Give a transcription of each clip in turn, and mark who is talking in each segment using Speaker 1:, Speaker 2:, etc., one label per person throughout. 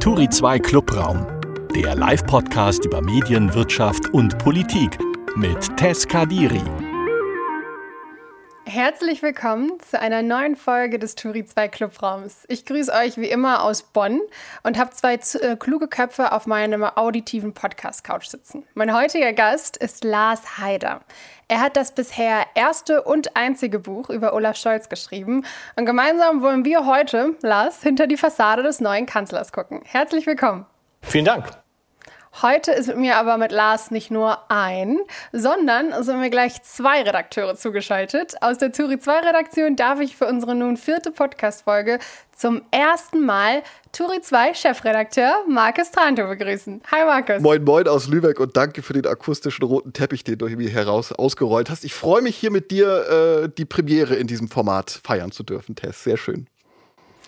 Speaker 1: Turi 2 Clubraum, der Live-Podcast über Medien, Wirtschaft und Politik mit Tess Kadiri.
Speaker 2: Herzlich willkommen zu einer neuen Folge des Turi 2 Clubraums. Ich grüße euch wie immer aus Bonn und habe zwei äh, kluge Köpfe auf meinem auditiven Podcast-Couch sitzen. Mein heutiger Gast ist Lars Haider. Er hat das bisher erste und einzige Buch über Olaf Scholz geschrieben. Und gemeinsam wollen wir heute, Lars, hinter die Fassade des neuen Kanzlers gucken. Herzlich willkommen.
Speaker 3: Vielen Dank.
Speaker 2: Heute ist mit mir aber mit Lars nicht nur ein, sondern sind mir gleich zwei Redakteure zugeschaltet. Aus der Turi 2 Redaktion darf ich für unsere nun vierte Podcast-Folge zum ersten Mal Turi 2 Chefredakteur Markus Tranto begrüßen. Hi Markus.
Speaker 4: Moin Moin aus Lübeck und danke für den akustischen roten Teppich, den du mir heraus ausgerollt hast. Ich freue mich hier mit dir äh, die Premiere in diesem Format feiern zu dürfen, Tess. Sehr schön.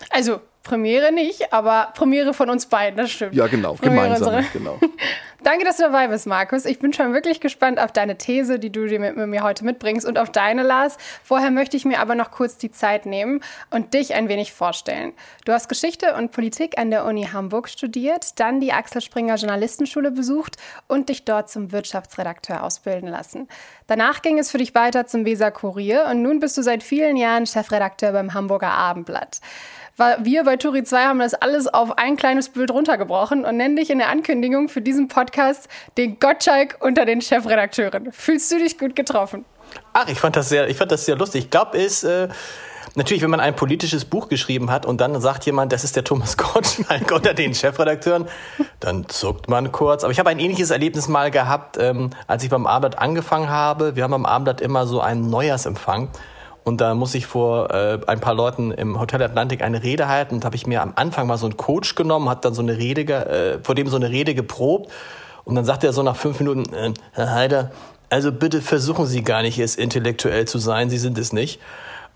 Speaker 2: Also Premiere nicht, aber Premiere von uns beiden, das stimmt.
Speaker 4: Ja, genau, Premiere gemeinsam. Genau.
Speaker 2: Danke, dass du dabei bist, Markus. Ich bin schon wirklich gespannt auf deine These, die du dir mit, mit mir heute mitbringst und auf deine, Lars. Vorher möchte ich mir aber noch kurz die Zeit nehmen und dich ein wenig vorstellen. Du hast Geschichte und Politik an der Uni Hamburg studiert, dann die Axel Springer Journalistenschule besucht und dich dort zum Wirtschaftsredakteur ausbilden lassen. Danach ging es für dich weiter zum Weser Kurier und nun bist du seit vielen Jahren Chefredakteur beim Hamburger Abendblatt wir bei Turi 2 haben das alles auf ein kleines Bild runtergebrochen und nennen dich in der Ankündigung für diesen Podcast den Gottschalk unter den Chefredakteuren. Fühlst du dich gut getroffen?
Speaker 3: Ach, ich fand das sehr, ich fand das sehr lustig. Ich glaube, ist äh, natürlich, wenn man ein politisches Buch geschrieben hat und dann sagt jemand, das ist der Thomas Gottschalk unter den Chefredakteuren, dann zuckt man kurz. Aber ich habe ein ähnliches Erlebnis mal gehabt, ähm, als ich beim Abendblatt angefangen habe. Wir haben am Abendblatt immer so einen Neujahrsempfang. Und da muss ich vor äh, ein paar Leuten im Hotel Atlantik eine Rede halten. Und habe ich mir am Anfang mal so einen Coach genommen, hat dann so eine Rede, äh, vor dem so eine Rede geprobt. Und dann sagt er so nach fünf Minuten, äh, Herr Heider, also bitte versuchen Sie gar nicht, es intellektuell zu sein. Sie sind es nicht.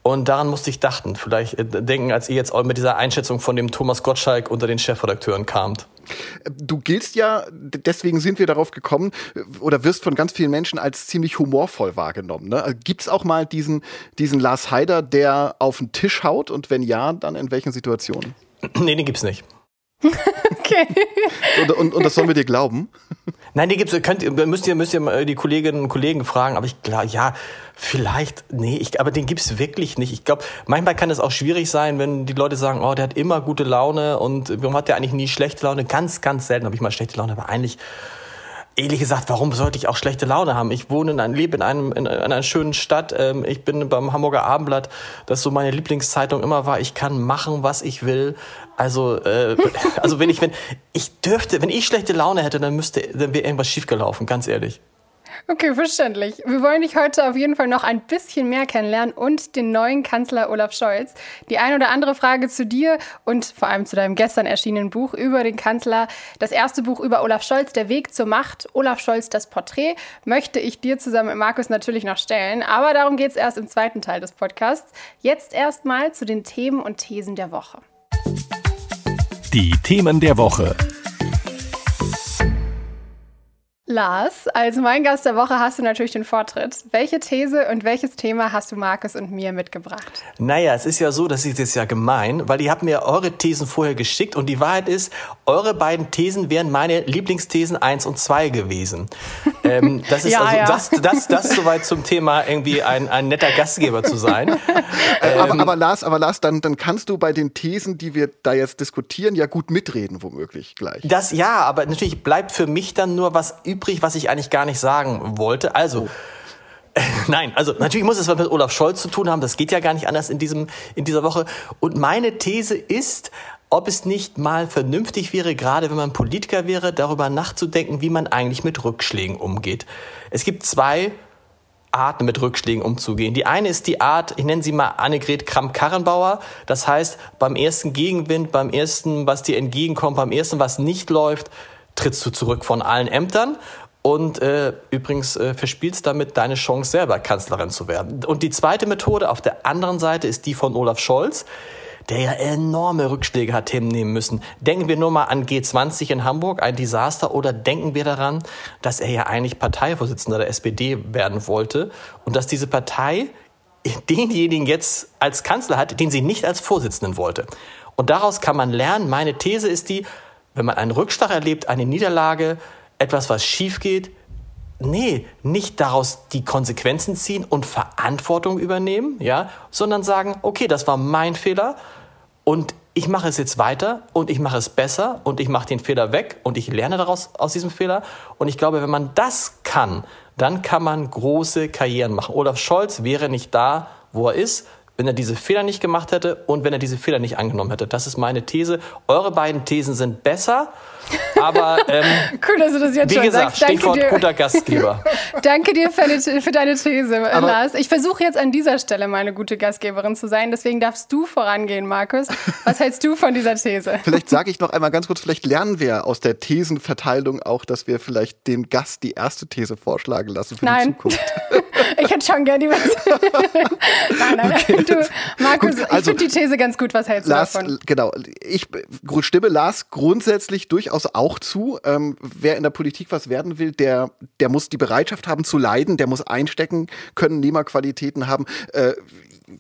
Speaker 3: Und daran musste ich dachten, vielleicht äh, denken, als ihr jetzt auch mit dieser Einschätzung von dem Thomas Gottschalk unter den Chefredakteuren kamt.
Speaker 4: Du giltst ja, deswegen sind wir darauf gekommen, oder wirst von ganz vielen Menschen als ziemlich humorvoll wahrgenommen. Ne? Also Gibt es auch mal diesen, diesen Lars Haider, der auf den Tisch haut? Und wenn ja, dann in welchen Situationen?
Speaker 3: Nee, den gibt's nicht.
Speaker 2: okay.
Speaker 4: Und, und, und, das sollen wir dir glauben?
Speaker 3: Nein, die gibt's, könnt, müsst ihr, müsst ihr die Kolleginnen und Kollegen fragen, aber ich glaube, ja, vielleicht, nee, ich, aber den gibt's wirklich nicht. Ich glaube, manchmal kann es auch schwierig sein, wenn die Leute sagen, oh, der hat immer gute Laune und warum hat der eigentlich nie schlechte Laune? Ganz, ganz selten habe ich mal schlechte Laune, aber eigentlich ehrlich gesagt, warum sollte ich auch schlechte Laune haben? Ich wohne in einem, lebe in, einem, in einer schönen Stadt. Ähm, ich bin beim Hamburger Abendblatt, das so meine Lieblingszeitung immer war. Ich kann machen, was ich will. Also, äh, also wenn ich, wenn ich dürfte, wenn ich schlechte Laune hätte, dann müsste, dann wäre irgendwas schiefgelaufen, ganz ehrlich.
Speaker 2: Okay, verständlich. Wir wollen dich heute auf jeden Fall noch ein bisschen mehr kennenlernen und den neuen Kanzler Olaf Scholz. Die ein oder andere Frage zu dir und vor allem zu deinem gestern erschienenen Buch über den Kanzler. Das erste Buch über Olaf Scholz, Der Weg zur Macht, Olaf Scholz, das Porträt, möchte ich dir zusammen mit Markus natürlich noch stellen. Aber darum geht es erst im zweiten Teil des Podcasts. Jetzt erstmal zu den Themen und Thesen der Woche.
Speaker 1: Die Themen der Woche.
Speaker 2: Lars, als mein Gast der Woche hast du natürlich den Vortritt. Welche These und welches Thema hast du Markus und mir mitgebracht?
Speaker 3: Naja, es ist ja so, das ist jetzt ja gemein, weil ihr habt mir eure Thesen vorher geschickt und die Wahrheit ist, eure beiden Thesen wären meine Lieblingsthesen 1 und 2 gewesen. ähm, das ist
Speaker 2: ja,
Speaker 3: also
Speaker 2: ja.
Speaker 3: Das, das, das soweit zum Thema irgendwie ein, ein netter Gastgeber zu sein.
Speaker 4: ähm, aber, aber Lars, aber Lars, dann, dann kannst du bei den Thesen, die wir da jetzt diskutieren, ja gut mitreden, womöglich gleich.
Speaker 3: Das ja, aber natürlich bleibt für mich dann nur was übrig übrig, was ich eigentlich gar nicht sagen wollte. Also, oh. Nein, also natürlich muss es was mit Olaf Scholz zu tun haben. Das geht ja gar nicht anders in, diesem, in dieser Woche. Und meine These ist, ob es nicht mal vernünftig wäre, gerade wenn man Politiker wäre, darüber nachzudenken, wie man eigentlich mit Rückschlägen umgeht. Es gibt zwei Arten, mit Rückschlägen umzugehen. Die eine ist die Art, ich nenne sie mal Annegret Kramp-Karrenbauer. Das heißt, beim ersten Gegenwind, beim ersten, was dir entgegenkommt, beim ersten, was nicht läuft, trittst du zurück von allen Ämtern und äh, übrigens äh, verspielst damit deine Chance selber Kanzlerin zu werden. Und die zweite Methode auf der anderen Seite ist die von Olaf Scholz, der ja enorme Rückschläge hat hinnehmen müssen. Denken wir nur mal an G20 in Hamburg, ein Desaster, oder denken wir daran, dass er ja eigentlich Parteivorsitzender der SPD werden wollte und dass diese Partei denjenigen jetzt als Kanzler hat, den sie nicht als Vorsitzenden wollte. Und daraus kann man lernen, meine These ist die, wenn man einen Rückschlag erlebt, eine Niederlage, etwas, was schief geht, nee, nicht daraus die Konsequenzen ziehen und Verantwortung übernehmen, ja, sondern sagen, okay, das war mein Fehler und ich mache es jetzt weiter und ich mache es besser und ich mache den Fehler weg und ich lerne daraus aus diesem Fehler. Und ich glaube, wenn man das kann, dann kann man große Karrieren machen. Olaf Scholz wäre nicht da, wo er ist, wenn er diese Fehler nicht gemacht hätte und wenn er diese Fehler nicht angenommen hätte. Das ist meine These. Eure beiden Thesen sind besser, aber ähm,
Speaker 2: cool, dass du das jetzt
Speaker 3: wie
Speaker 2: schon
Speaker 3: gesagt,
Speaker 2: sagst. Danke
Speaker 3: Stichwort
Speaker 2: dir.
Speaker 3: guter Gastgeber.
Speaker 2: Danke dir für, deine- für deine These,
Speaker 4: Aber-
Speaker 2: Lars. Ich versuche jetzt an dieser Stelle meine gute Gastgeberin zu sein. Deswegen darfst du vorangehen, Markus. Was hältst du von dieser These?
Speaker 4: Vielleicht sage ich noch einmal ganz kurz, vielleicht lernen wir aus der Thesenverteilung auch, dass wir vielleicht dem Gast die erste These vorschlagen lassen für die
Speaker 2: Nein.
Speaker 4: Zukunft.
Speaker 2: Ich hätte schon gerne die Nein, nein. Du, Markus,
Speaker 4: Gut,
Speaker 2: ich
Speaker 4: also-
Speaker 2: finde die These ganz gut. Was hältst
Speaker 4: Lars,
Speaker 2: du davon?
Speaker 4: genau, ich stimme Lars grundsätzlich durchaus auch zu. Ähm, wer in der Politik was werden will, der, der muss die Bereitschaft haben zu leiden, der muss einstecken können, Nehmerqualitäten haben. Äh,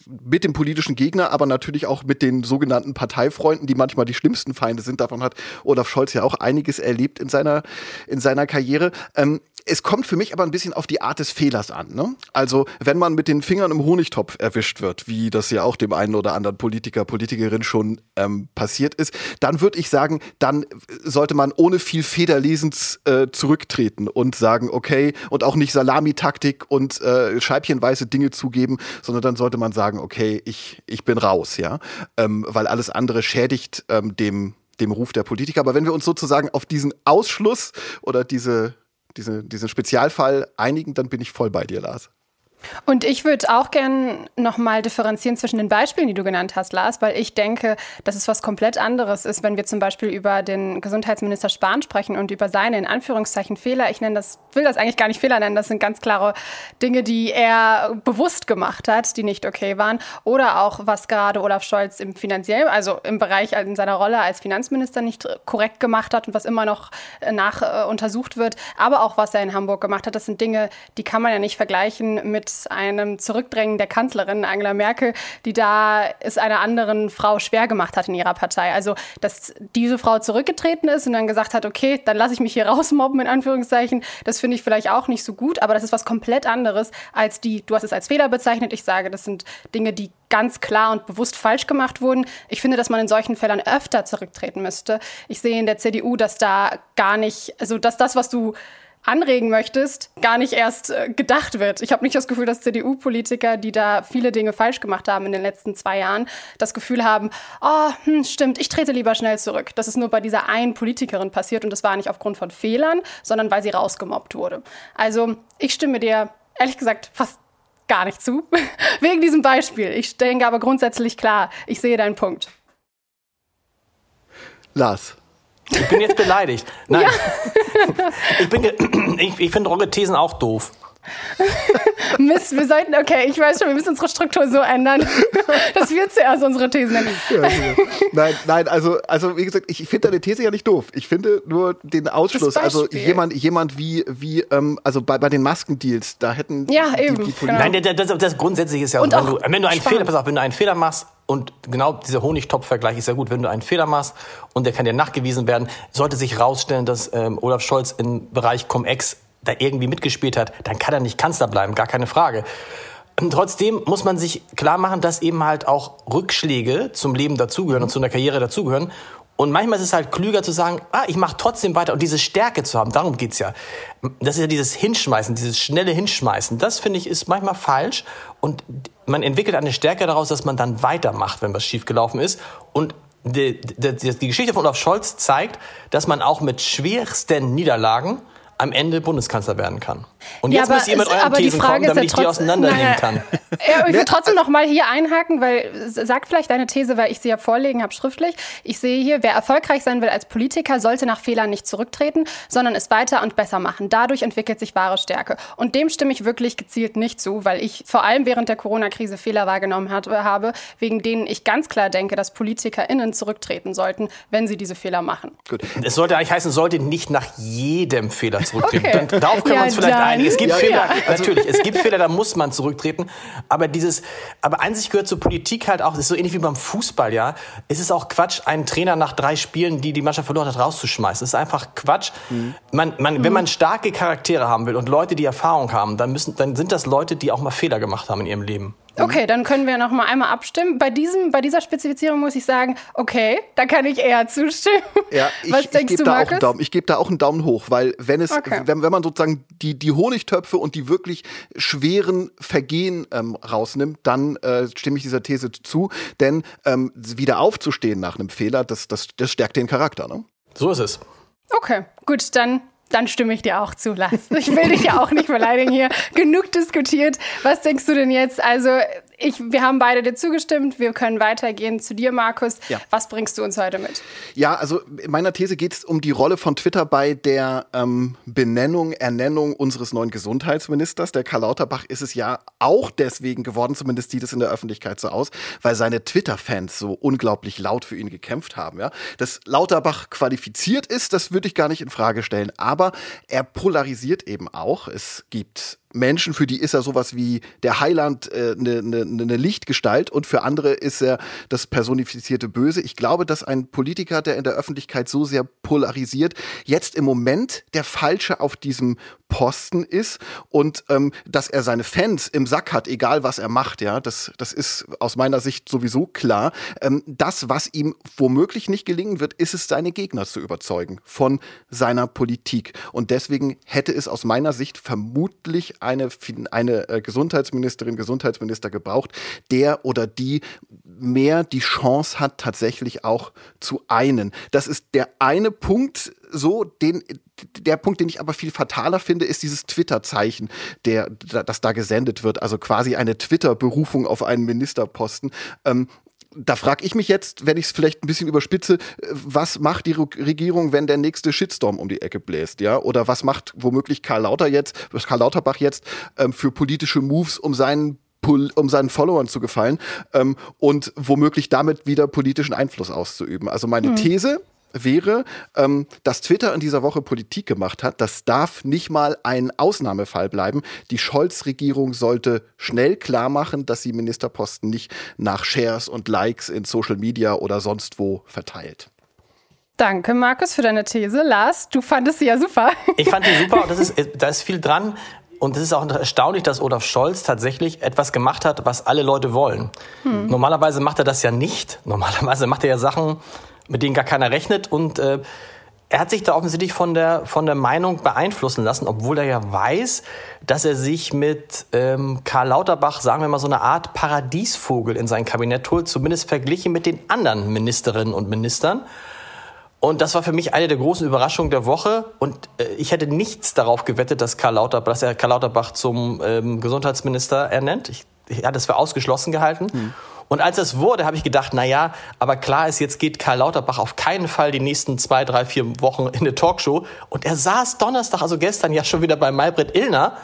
Speaker 4: mit dem politischen Gegner, aber natürlich auch mit den sogenannten Parteifreunden, die manchmal die schlimmsten Feinde sind. Davon hat Olaf Scholz ja auch einiges erlebt in seiner, in seiner Karriere. Ähm, es kommt für mich aber ein bisschen auf die Art des Fehlers an. Ne? Also wenn man mit den Fingern im Honigtopf erwischt wird, wie das ja auch dem einen oder anderen Politiker, Politikerin schon ähm, passiert ist, dann würde ich sagen, dann sollte man ohne viel Federlesens äh, zurücktreten und sagen, okay, und auch nicht Salamitaktik und äh, scheibchenweise Dinge zugeben, sondern dann sollte man sagen, okay, ich, ich bin raus, ja. Ähm, weil alles andere schädigt ähm, dem, dem Ruf der Politiker. Aber wenn wir uns sozusagen auf diesen Ausschluss oder diese, diese, diesen Spezialfall einigen, dann bin ich voll bei dir, Lars.
Speaker 2: Und ich würde auch gern nochmal differenzieren zwischen den Beispielen, die du genannt hast, Lars, weil ich denke, dass es was komplett anderes ist, wenn wir zum Beispiel über den Gesundheitsminister Spahn sprechen und über seine, in Anführungszeichen, Fehler. Ich nenne das, will das eigentlich gar nicht Fehler nennen, das sind ganz klare Dinge, die er bewusst gemacht hat, die nicht okay waren. Oder auch, was gerade Olaf Scholz im finanziellen, also im Bereich in seiner Rolle als Finanzminister nicht korrekt gemacht hat und was immer noch äh, nach äh, untersucht wird. Aber auch, was er in Hamburg gemacht hat, das sind Dinge, die kann man ja nicht vergleichen mit einem Zurückdrängen der Kanzlerin Angela Merkel, die da es einer anderen Frau schwer gemacht hat in ihrer Partei. Also, dass diese Frau zurückgetreten ist und dann gesagt hat, okay, dann lasse ich mich hier rausmobben, in Anführungszeichen, das finde ich vielleicht auch nicht so gut, aber das ist was komplett anderes als die, du hast es als Fehler bezeichnet, ich sage, das sind Dinge, die ganz klar und bewusst falsch gemacht wurden. Ich finde, dass man in solchen Fällen öfter zurücktreten müsste. Ich sehe in der CDU, dass da gar nicht, also dass das, was du anregen möchtest, gar nicht erst äh, gedacht wird. Ich habe nicht das Gefühl, dass CDU-Politiker, die da viele Dinge falsch gemacht haben in den letzten zwei Jahren, das Gefühl haben, oh, hm, stimmt, ich trete lieber schnell zurück. Das ist nur bei dieser einen Politikerin passiert und das war nicht aufgrund von Fehlern, sondern weil sie rausgemobbt wurde. Also ich stimme dir ehrlich gesagt fast gar nicht zu, wegen diesem Beispiel. Ich denke aber grundsätzlich klar, ich sehe deinen Punkt.
Speaker 4: Lars.
Speaker 3: Ich bin jetzt beleidigt. Nein. Ich, bin ge- ich, ich finde eure Thesen auch doof.
Speaker 2: Mist, wir sollten, okay, ich weiß schon, wir müssen unsere Struktur so ändern, dass wir zuerst unsere Thesen nennen.
Speaker 4: Ja, genau. nein, nein, also, also wie gesagt, ich, ich finde deine These ja nicht doof. Ich finde nur den Ausschluss.
Speaker 2: Das
Speaker 4: Also jemand, jemand wie, wie ähm, also bei, bei den Maskendeals, da hätten
Speaker 2: Ja,
Speaker 4: die,
Speaker 2: eben,
Speaker 4: die
Speaker 2: genau.
Speaker 3: Nein, der- das, das grundsätzlich ist ja,
Speaker 2: Und
Speaker 3: so, wenn
Speaker 2: auch
Speaker 3: du, wenn du einen
Speaker 2: spannend.
Speaker 3: Fehler, pass auf, wenn du einen Fehler machst und genau dieser Honigtopf-Vergleich ist ja gut, wenn du einen Fehler machst und der kann dir nachgewiesen werden, sollte sich rausstellen, dass ähm, Olaf Scholz im Bereich Cum-Ex da irgendwie mitgespielt hat, dann kann er nicht Kanzler bleiben, gar keine Frage. Und Trotzdem muss man sich klar machen, dass eben halt auch Rückschläge zum Leben dazugehören und zu einer Karriere dazugehören. Und manchmal ist es halt klüger zu sagen, ah, ich mache trotzdem weiter und diese Stärke zu haben, darum geht's ja. Das ist ja dieses Hinschmeißen, dieses schnelle Hinschmeißen. Das finde ich ist manchmal falsch und man entwickelt eine Stärke daraus, dass man dann weitermacht, wenn was schiefgelaufen ist. Und die, die, die Geschichte von Olaf Scholz zeigt, dass man auch mit schwersten Niederlagen am Ende Bundeskanzler werden kann. Und
Speaker 2: Ja,
Speaker 3: jetzt
Speaker 2: aber
Speaker 3: müsst ihr mit euren Thesen
Speaker 2: Frage
Speaker 3: kommen,
Speaker 2: ist ja
Speaker 3: damit ich die auseinandernehmen
Speaker 2: Naja.
Speaker 3: kann.
Speaker 2: Ja, ich will trotzdem noch mal hier einhaken, weil s- sag vielleicht deine These, weil ich sie ja vorlegen habe schriftlich. Ich sehe hier, wer erfolgreich sein will als Politiker, sollte nach Fehlern nicht zurücktreten, sondern es weiter und besser machen. Dadurch entwickelt sich wahre Stärke. Und dem stimme ich wirklich gezielt nicht zu, weil ich vor allem während der Corona-Krise Fehler wahrgenommen hat, habe, wegen denen ich ganz klar denke, dass PolitikerInnen zurücktreten sollten, wenn sie diese Fehler machen.
Speaker 4: Gut.
Speaker 3: Es sollte eigentlich heißen, sollte nicht nach jedem Fehler zurücktreten.
Speaker 2: Okay.
Speaker 3: Dann, darauf können
Speaker 2: Ja,
Speaker 3: wir uns vielleicht
Speaker 2: dann.
Speaker 3: einigen. Es gibt
Speaker 2: Ja,
Speaker 3: Fehler,
Speaker 2: ja.
Speaker 3: natürlich, es gibt Fehler, da muss man zurücktreten. Aber dieses, aber einzig gehört zur Politik halt auch, das ist so ähnlich wie beim Fußball, ja. Es ist auch Quatsch, einen Trainer nach drei Spielen, die die Mannschaft verloren hat, rauszuschmeißen. Es ist einfach Quatsch. Man, man, wenn man starke Charaktere haben will und Leute, die Erfahrung haben, dann müssen, dann sind das Leute, die auch mal Fehler gemacht haben in ihrem Leben.
Speaker 2: Okay, dann können wir noch mal einmal abstimmen. Bei, diesem, bei dieser Spezifizierung muss ich sagen, okay, da kann ich eher zustimmen.
Speaker 4: Ja, ich,
Speaker 2: Was
Speaker 4: ich
Speaker 2: denkst
Speaker 4: gebe
Speaker 2: du,
Speaker 4: da auch
Speaker 2: Markus?
Speaker 4: einen Daumen. Ich gebe da auch einen Daumen hoch, weil wenn es,
Speaker 2: Okay.
Speaker 4: wenn, wenn man sozusagen die, die Honigtöpfe und die wirklich schweren Vergehen ähm, rausnimmt, dann äh, stimme ich dieser These zu. Denn ähm, wieder aufzustehen nach einem Fehler, das, das, das stärkt den Charakter. Ne?
Speaker 3: So ist es.
Speaker 2: Okay, gut, dann, dann stimme ich dir auch zu, Lars. Ich will dich ja auch nicht beleidigen hier. Genug diskutiert. Was denkst du denn jetzt? Also, ich, wir haben beide dir zugestimmt. Wir können weitergehen zu dir, Markus.
Speaker 4: Ja.
Speaker 2: Was bringst du uns heute mit?
Speaker 4: Ja, also in meiner These geht es um die Rolle von Twitter bei der ähm, Benennung, Ernennung unseres neuen Gesundheitsministers. Der Karl Lauterbach ist es ja auch deswegen geworden, zumindest sieht es in der Öffentlichkeit so aus, weil seine Twitter-Fans so unglaublich laut für ihn gekämpft haben. Ja? Dass Lauterbach qualifiziert ist, das würde ich gar nicht in Frage stellen. Aber er polarisiert eben auch. Es gibt Menschen, für die ist er sowas wie der Heiland, eine äh, ne, ne, ne Lichtgestalt und für andere ist er das personifizierte Böse. Ich glaube, dass ein Politiker, der in der Öffentlichkeit so sehr polarisiert, jetzt im Moment der Falsche auf diesem Posten ist und ähm, dass er seine Fans im Sack hat, egal was er macht, ja, das, das ist aus meiner Sicht sowieso klar. Ähm, das, was ihm womöglich nicht gelingen wird, ist es, seine Gegner zu überzeugen von seiner Politik. Und deswegen hätte es aus meiner Sicht vermutlich eine, eine äh, Gesundheitsministerin, Gesundheitsminister gebraucht, der oder die mehr die Chance hat, tatsächlich auch zu einen. Das ist der eine Punkt, so, den, der Punkt, den ich aber viel fataler finde, ist dieses Twitter-Zeichen, der, das da gesendet wird. Also quasi eine Twitter-Berufung auf einen Ministerposten. Ähm, da frage ich mich jetzt, wenn ich es vielleicht ein bisschen überspitze, was macht die Regierung, wenn der nächste Shitstorm um die Ecke bläst, ja? Oder was macht womöglich Karl Lauter jetzt, Karl Lauterbach jetzt ähm, für politische Moves, um seinen um seinen Followern zu gefallen ähm, und womöglich damit wieder politischen Einfluss auszuüben. Also meine
Speaker 2: Hm.
Speaker 4: These wäre, ähm, dass Twitter in dieser Woche Politik gemacht hat. Das darf nicht mal ein Ausnahmefall bleiben. Die Scholz-Regierung sollte schnell klar machen, dass sie Ministerposten nicht nach Shares und Likes in Social Media oder sonst wo verteilt.
Speaker 2: Danke, Markus, für deine These. Lars, du fandest sie ja super.
Speaker 3: Ich fand die super und das ist, da ist viel dran. Und es ist auch erstaunlich, dass Olaf Scholz tatsächlich etwas gemacht hat, was alle Leute wollen. Hm. Normalerweise macht er das ja nicht. Normalerweise macht er ja Sachen, mit denen gar keiner rechnet. Und äh, er hat sich da offensichtlich von der, von der Meinung beeinflussen lassen, obwohl er ja weiß, dass er sich mit ähm, Karl Lauterbach, sagen wir mal, so eine Art Paradiesvogel in sein Kabinett holt, zumindest verglichen mit den anderen Ministerinnen und Ministern. Und das war für mich eine der großen Überraschungen der Woche. Und äh, ich hätte nichts darauf gewettet, dass, Karl Lauterbach, dass er Karl Lauterbach zum ähm, Gesundheitsminister ernennt. Ich, ich hatte es für ausgeschlossen gehalten. Hm. Und als es wurde, habe ich gedacht, na ja, aber klar ist, jetzt geht Karl Lauterbach auf keinen Fall die nächsten zwei, drei, vier Wochen in eine Talkshow. Und er saß Donnerstag, also gestern, ja schon wieder bei Maybrit Illner.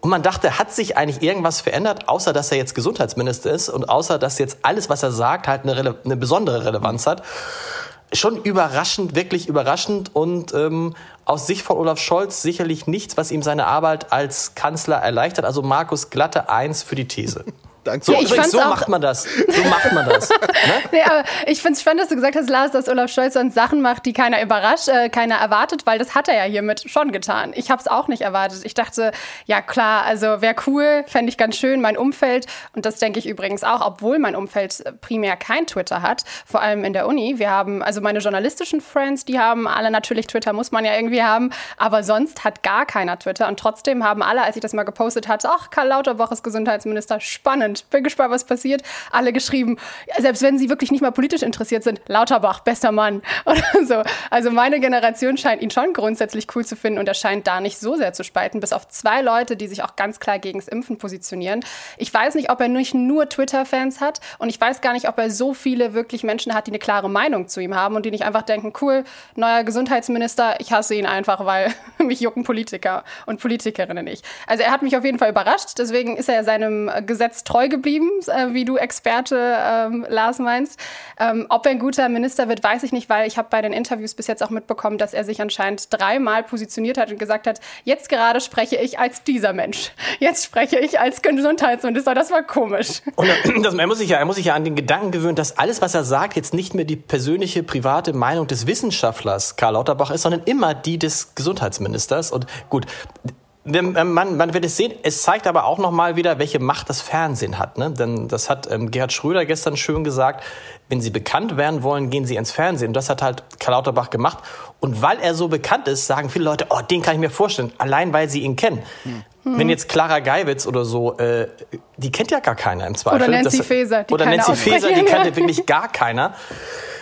Speaker 3: Und man dachte, hat sich eigentlich irgendwas verändert, außer dass er jetzt Gesundheitsminister ist und außer dass jetzt alles, was er sagt, halt eine, eine besondere Relevanz hat schon überraschend, wirklich überraschend und ähm, aus Sicht von Olaf Scholz sicherlich nichts, was ihm seine Arbeit als Kanzler erleichtert. Also Markus glatte Eins für die These.
Speaker 4: Danke.
Speaker 3: So,
Speaker 2: Ja, ich
Speaker 3: übrigens, so macht man das. So macht man das. Ne?
Speaker 2: Nee, aber ich finde es spannend, dass du gesagt hast, Lars, dass Olaf Scholz sonst Sachen macht, die keiner überrascht, äh, keiner erwartet, weil das hat er ja hiermit schon getan. Ich habe es auch nicht erwartet. Ich dachte, ja klar, also wäre cool, fände ich ganz schön, mein Umfeld. Und das denke ich übrigens auch, obwohl mein Umfeld äh, primär kein Twitter hat, vor allem in der Uni. Wir haben, also meine journalistischen Friends, die haben alle natürlich Twitter, muss man ja irgendwie haben. Aber sonst hat gar keiner Twitter. Und trotzdem haben alle, als ich das mal gepostet hatte, ach, Karl Lauterbach ist Gesundheitsminister, spannend, bin gespannt, was passiert. Alle geschrieben, selbst wenn sie wirklich nicht mal politisch interessiert sind, Lauterbach, bester Mann oder so. Also meine Generation scheint ihn schon grundsätzlich cool zu finden und er scheint da nicht so sehr zu spalten, bis auf zwei Leute, die sich auch ganz klar gegen das Impfen positionieren. Ich weiß nicht, ob er nicht nur Twitter-Fans hat und ich weiß gar nicht, ob er so viele wirklich Menschen hat, die eine klare Meinung zu ihm haben und die nicht einfach denken, cool, neuer Gesundheitsminister, ich hasse ihn einfach, weil mich jucken Politiker und Politikerinnen nicht. Also er hat mich auf jeden Fall überrascht, deswegen ist er seinem Gesetz treu treu geblieben, äh, wie du Experte ähm, Lars meinst. Ähm, ob er ein guter Minister wird, weiß ich nicht, weil ich habe bei den Interviews bis jetzt auch mitbekommen, dass er sich anscheinend dreimal positioniert hat und gesagt hat, jetzt gerade spreche ich als dieser Mensch. Jetzt spreche ich als Gesundheitsminister. Das war komisch.
Speaker 3: Und das, er, muss sich ja, er muss sich ja an den Gedanken gewöhnen, dass alles, was er sagt, jetzt nicht mehr die persönliche, private Meinung des Wissenschaftlers Karl Lauterbach ist, sondern immer die des Gesundheitsministers. Und gut, man, man wird es sehen. Es zeigt aber auch noch mal wieder, welche Macht das Fernsehen hat. Ne? Denn das hat ähm, Gerhard Schröder gestern schön gesagt. Wenn Sie bekannt werden wollen, gehen Sie ins Fernsehen. Und das hat halt Karl Lauterbach gemacht. Und weil er so bekannt ist, sagen viele Leute, oh, den kann ich mir vorstellen. Allein, weil sie ihn kennen. Hm. Wenn jetzt Clara Geiwitz oder so, äh, die kennt ja gar keiner im Zweifel.
Speaker 2: Oder Nancy das, Faeser.
Speaker 3: Die oder Nancy Faeser, die kennt wirklich gar keiner.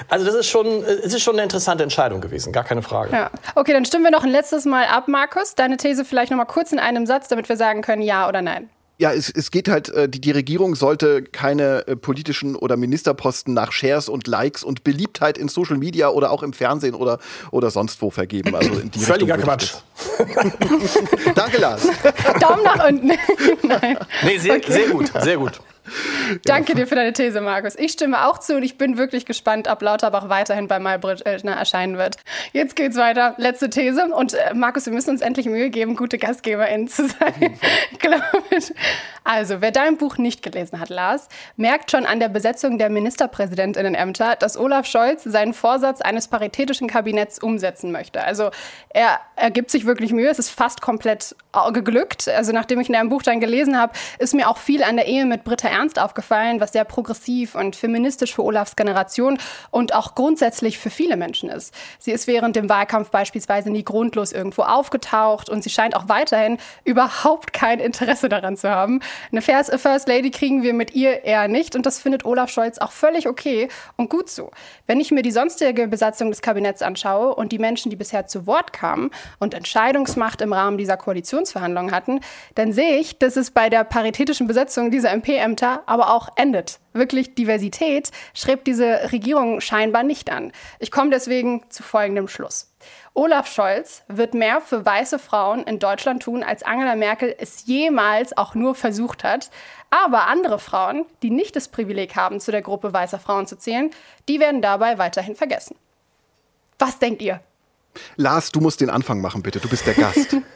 Speaker 3: Also das ist schon, es ist schon eine interessante Entscheidung gewesen, gar keine Frage.
Speaker 2: Ja. Okay, dann stimmen wir noch ein letztes Mal ab, Markus. Deine These vielleicht noch mal kurz in einem Satz, damit wir sagen können, ja oder nein.
Speaker 4: Ja, es, es geht halt, äh, die, die Regierung sollte keine äh, politischen oder Ministerposten nach Shares und Likes und Beliebtheit in Social Media oder auch im Fernsehen oder, oder sonst wo vergeben. Also in die
Speaker 3: Völliger Quatsch.
Speaker 4: Danke, Lars.
Speaker 2: Daumen nach unten.
Speaker 3: Nein. Nee, sehr, okay. sehr gut, sehr gut.
Speaker 2: Danke dir für deine These, Markus. Ich stimme auch zu und ich bin wirklich gespannt, ob Lauterbach weiterhin bei Maybrit Illner erscheinen wird. Jetzt geht's weiter. Letzte These. Und äh, Markus, wir müssen uns endlich Mühe geben, gute GastgeberInnen zu sein. Glaube ich. Also, wer dein Buch nicht gelesen hat, Lars, merkt schon an der Besetzung der Ministerpräsidentinnenämter, dass Olaf Scholz seinen Vorsatz eines paritätischen Kabinetts umsetzen möchte. Also, er, er gibt sich wirklich Mühe. Es ist fast komplett geglückt. Also, nachdem ich in deinem Buch dann gelesen habe, ist mir auch viel an der Ehe mit Britta Ernst aufgefallen, was sehr progressiv und feministisch für Olafs Generation und auch grundsätzlich für viele Menschen ist. Sie ist während dem Wahlkampf beispielsweise nie grundlos irgendwo aufgetaucht und sie scheint auch weiterhin überhaupt kein Interesse daran zu haben. Eine First Lady kriegen wir mit ihr eher nicht und das findet Olaf Scholz auch völlig okay und gut so. Wenn ich mir die sonstige Besatzung des Kabinetts anschaue und die Menschen, die bisher zu Wort kamen und Entscheidungsmacht im Rahmen dieser Koalitionsverhandlungen hatten, dann sehe ich, dass es bei der paritätischen Besetzung dieser MP-Ämter Ämter aber auch endet. Wirklich Diversität schreibt diese Regierung scheinbar nicht an. Ich komme deswegen zu folgendem Schluss. Olaf Scholz wird mehr für weiße Frauen in Deutschland tun, als Angela Merkel es jemals auch nur versucht hat. Aber andere Frauen, die nicht das Privileg haben, zu der Gruppe weißer Frauen zu zählen, die werden dabei weiterhin vergessen. Was denkt ihr?
Speaker 4: Lars, du musst den Anfang machen, bitte. Du bist der Gast.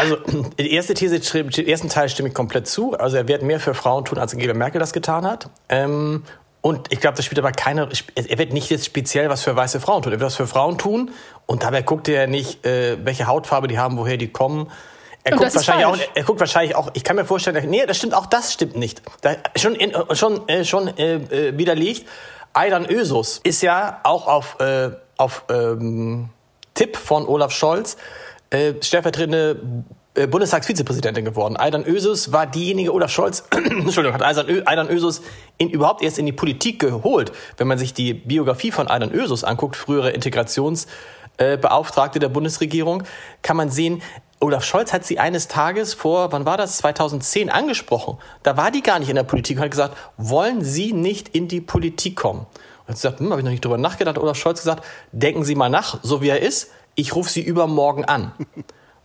Speaker 3: Also, die erste These, den ersten Teil stimme ich komplett zu. Also, er wird mehr für Frauen tun, als Angela Merkel das getan hat. Ähm, und ich glaube, das spielt aber keine, er wird nicht jetzt speziell was für weiße Frauen tun. Er wird was für Frauen tun. Und dabei guckt er nicht, äh, welche Hautfarbe die haben, woher die kommen. Er guckt, wahrscheinlich auch, er guckt wahrscheinlich auch, ich kann mir vorstellen, nee, das stimmt, auch das stimmt nicht. Da, schon in, schon, äh, schon äh, äh widerlegt. Aydan Ösus ist ja auch auf, äh, auf ähm, Tipp von Olaf Scholz äh, stellvertretende äh, Bundestagsvizepräsidentin geworden. Aydan Ösus war diejenige, Olaf Scholz, Entschuldigung, hat Aydan Ösus in, überhaupt erst in die Politik geholt. Wenn man sich die Biografie von Aydan Ösus anguckt, frühere Integrationsbeauftragte äh, der Bundesregierung, kann man sehen, Olaf Scholz hat sie eines Tages vor, wann war das, 2010 angesprochen. Da war die gar nicht in der Politik und hat gesagt, wollen Sie nicht in die Politik kommen? Und sie gesagt, hm, habe ich noch nicht drüber nachgedacht. Olaf Scholz gesagt, denken Sie mal nach, so wie er ist. Ich rufe Sie übermorgen an.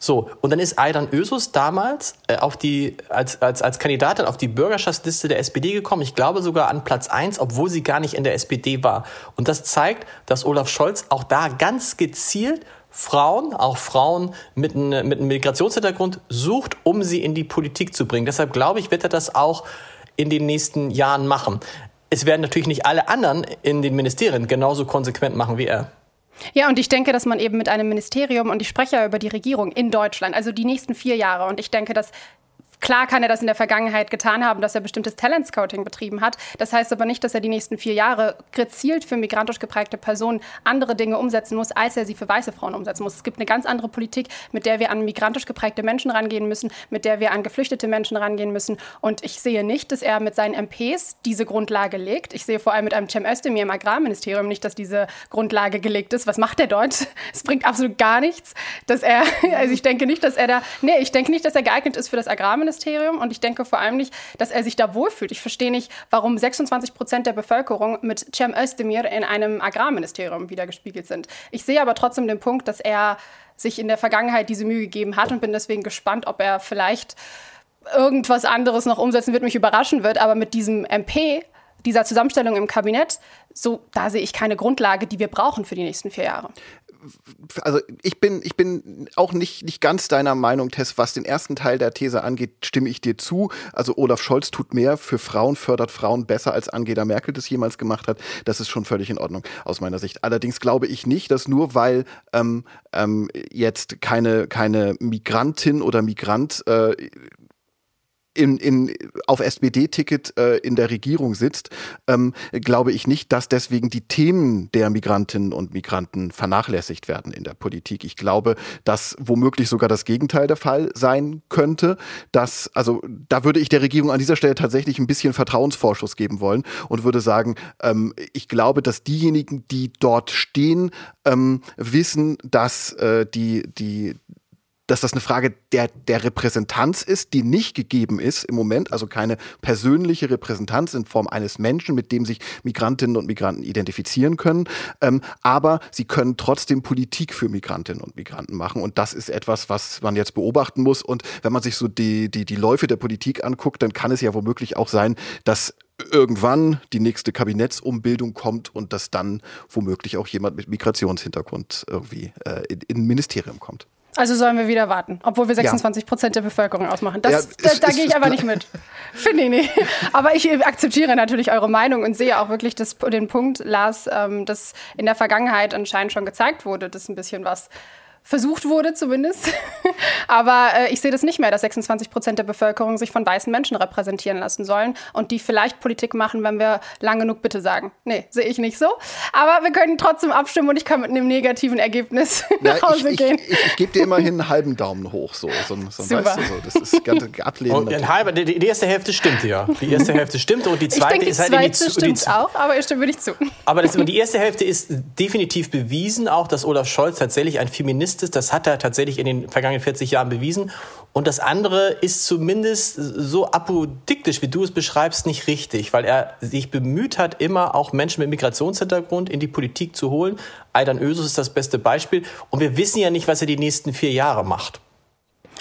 Speaker 3: So, und dann ist Aydan Ösus damals äh, auf die, als, als, als Kandidatin auf die Bürgerschaftsliste der SPD gekommen. Ich glaube sogar an Platz eins, obwohl sie gar nicht in der SPD war. Und das zeigt, dass Olaf Scholz auch da ganz gezielt Frauen, auch Frauen mit, ein, mit einem Migrationshintergrund sucht, um sie in die Politik zu bringen. Deshalb glaube ich, wird er das auch in den nächsten Jahren machen es werden natürlich nicht alle anderen in den Ministerien genauso konsequent machen wie er.
Speaker 2: Ja, und ich denke, dass man eben mit einem Ministerium, und ich spreche ja über die Regierung in Deutschland, also die nächsten vier Jahre, und ich denke, dass Klar kann er das in der Vergangenheit getan haben, dass er bestimmtes Talent-Scouting betrieben hat. Das heißt aber nicht, dass er die nächsten vier Jahre gezielt für migrantisch geprägte Personen andere Dinge umsetzen muss, als er sie für weiße Frauen umsetzen muss. Es gibt eine ganz andere Politik, mit der wir an migrantisch geprägte Menschen rangehen müssen, mit der wir an geflüchtete Menschen rangehen müssen. Und ich sehe nicht, dass er mit seinen MPs diese Grundlage legt. Ich sehe vor allem mit einem Cem Özdemir im Agrarministerium nicht, dass diese Grundlage gelegt ist. Was macht er dort? Es bringt absolut gar nichts, dass er, also ich denke nicht, dass er da, nee, ich denke nicht, dass er geeignet ist für das Agrarministerium. Innenministerium und ich denke vor allem nicht, dass er sich da wohlfühlt. Ich verstehe nicht, warum 26 Prozent der Bevölkerung mit Cem Özdemir in einem Agrarministerium wiedergespiegelt sind. Ich sehe aber trotzdem den Punkt, dass er sich in der Vergangenheit diese Mühe gegeben hat und bin deswegen gespannt, ob er vielleicht irgendwas anderes noch umsetzen wird, mich überraschen wird. Aber mit diesem MP, dieser Zusammenstellung im Kabinett, so, da sehe ich keine Grundlage, die wir brauchen für die nächsten vier Jahre
Speaker 4: also ich bin, ich bin auch nicht, nicht ganz deiner Meinung, Tess, was den ersten Teil der These angeht, stimme ich dir zu. Also Olaf Scholz tut mehr für Frauen, fördert Frauen besser, als Angela Merkel das jemals gemacht hat. Das ist schon völlig in Ordnung aus meiner Sicht. Allerdings glaube ich nicht, dass nur weil ähm, ähm, jetzt keine, keine Migrantin oder Migrant äh, in, in, auf SPD-Ticket äh, in der Regierung sitzt, ähm, glaube ich nicht, dass deswegen die Themen der Migrantinnen und Migranten vernachlässigt werden in der Politik. Ich glaube, dass womöglich sogar das Gegenteil der Fall sein könnte. Dass, also da würde ich der Regierung an dieser Stelle tatsächlich ein bisschen Vertrauensvorschuss geben wollen und würde sagen, ähm, ich glaube, dass diejenigen, die dort stehen, ähm, wissen, dass äh, die, die dass das eine Frage der, der Repräsentanz ist, die nicht gegeben ist im Moment, also keine persönliche Repräsentanz in Form eines Menschen, mit dem sich Migrantinnen und Migranten identifizieren können. Ähm, aber sie können trotzdem Politik für Migrantinnen und Migranten machen. Und das ist etwas, was man jetzt beobachten muss. Und wenn man sich so die, die, die Läufe der Politik anguckt, dann kann es ja womöglich auch sein, dass irgendwann die nächste Kabinettsumbildung kommt und dass dann womöglich auch jemand mit Migrationshintergrund irgendwie äh, in, in ein Ministerium kommt.
Speaker 2: Also sollen wir wieder warten, obwohl wir 26 Prozent der Bevölkerung ausmachen. Das, ja, da, da gehe ich aber nicht mit. Finde ich nicht. Aber ich akzeptiere natürlich eure Meinung und sehe auch wirklich das, den Punkt, Lars, ähm, dass in der Vergangenheit anscheinend schon gezeigt wurde, dass ein bisschen was versucht wurde zumindest. Aber äh, ich sehe das nicht mehr, dass 26 Prozent der Bevölkerung sich von weißen Menschen repräsentieren lassen sollen und die vielleicht Politik machen, wenn wir lang genug Bitte sagen. Nee, sehe ich nicht so. Aber wir können trotzdem abstimmen und ich kann mit einem negativen Ergebnis
Speaker 4: Na, nach Hause ich, gehen. Ich, ich, ich gebe dir immerhin einen halben Daumen hoch. So, so, so Super. Weißt du, so. Das ist ganz ablehnend.
Speaker 3: Und ein halber, die, die, erste Hälfte stimmt ja. Die erste Hälfte stimmt und die zweite denke,
Speaker 2: ist halt die zweite stimmt auch, aber ihr stimmt nicht zu.
Speaker 3: Aber das, die erste Hälfte ist definitiv bewiesen, auch dass Olaf Scholz tatsächlich ein Feminist Feminist ist. Das hat er tatsächlich in den vergangenen 40 Jahren bewiesen. Und das andere ist zumindest so apodiktisch, wie du es beschreibst, nicht richtig, weil er sich bemüht hat, immer auch Menschen mit Migrationshintergrund in die Politik zu holen. Aidan Ösus ist das beste Beispiel. Und wir wissen ja nicht, was er die nächsten vier Jahre macht.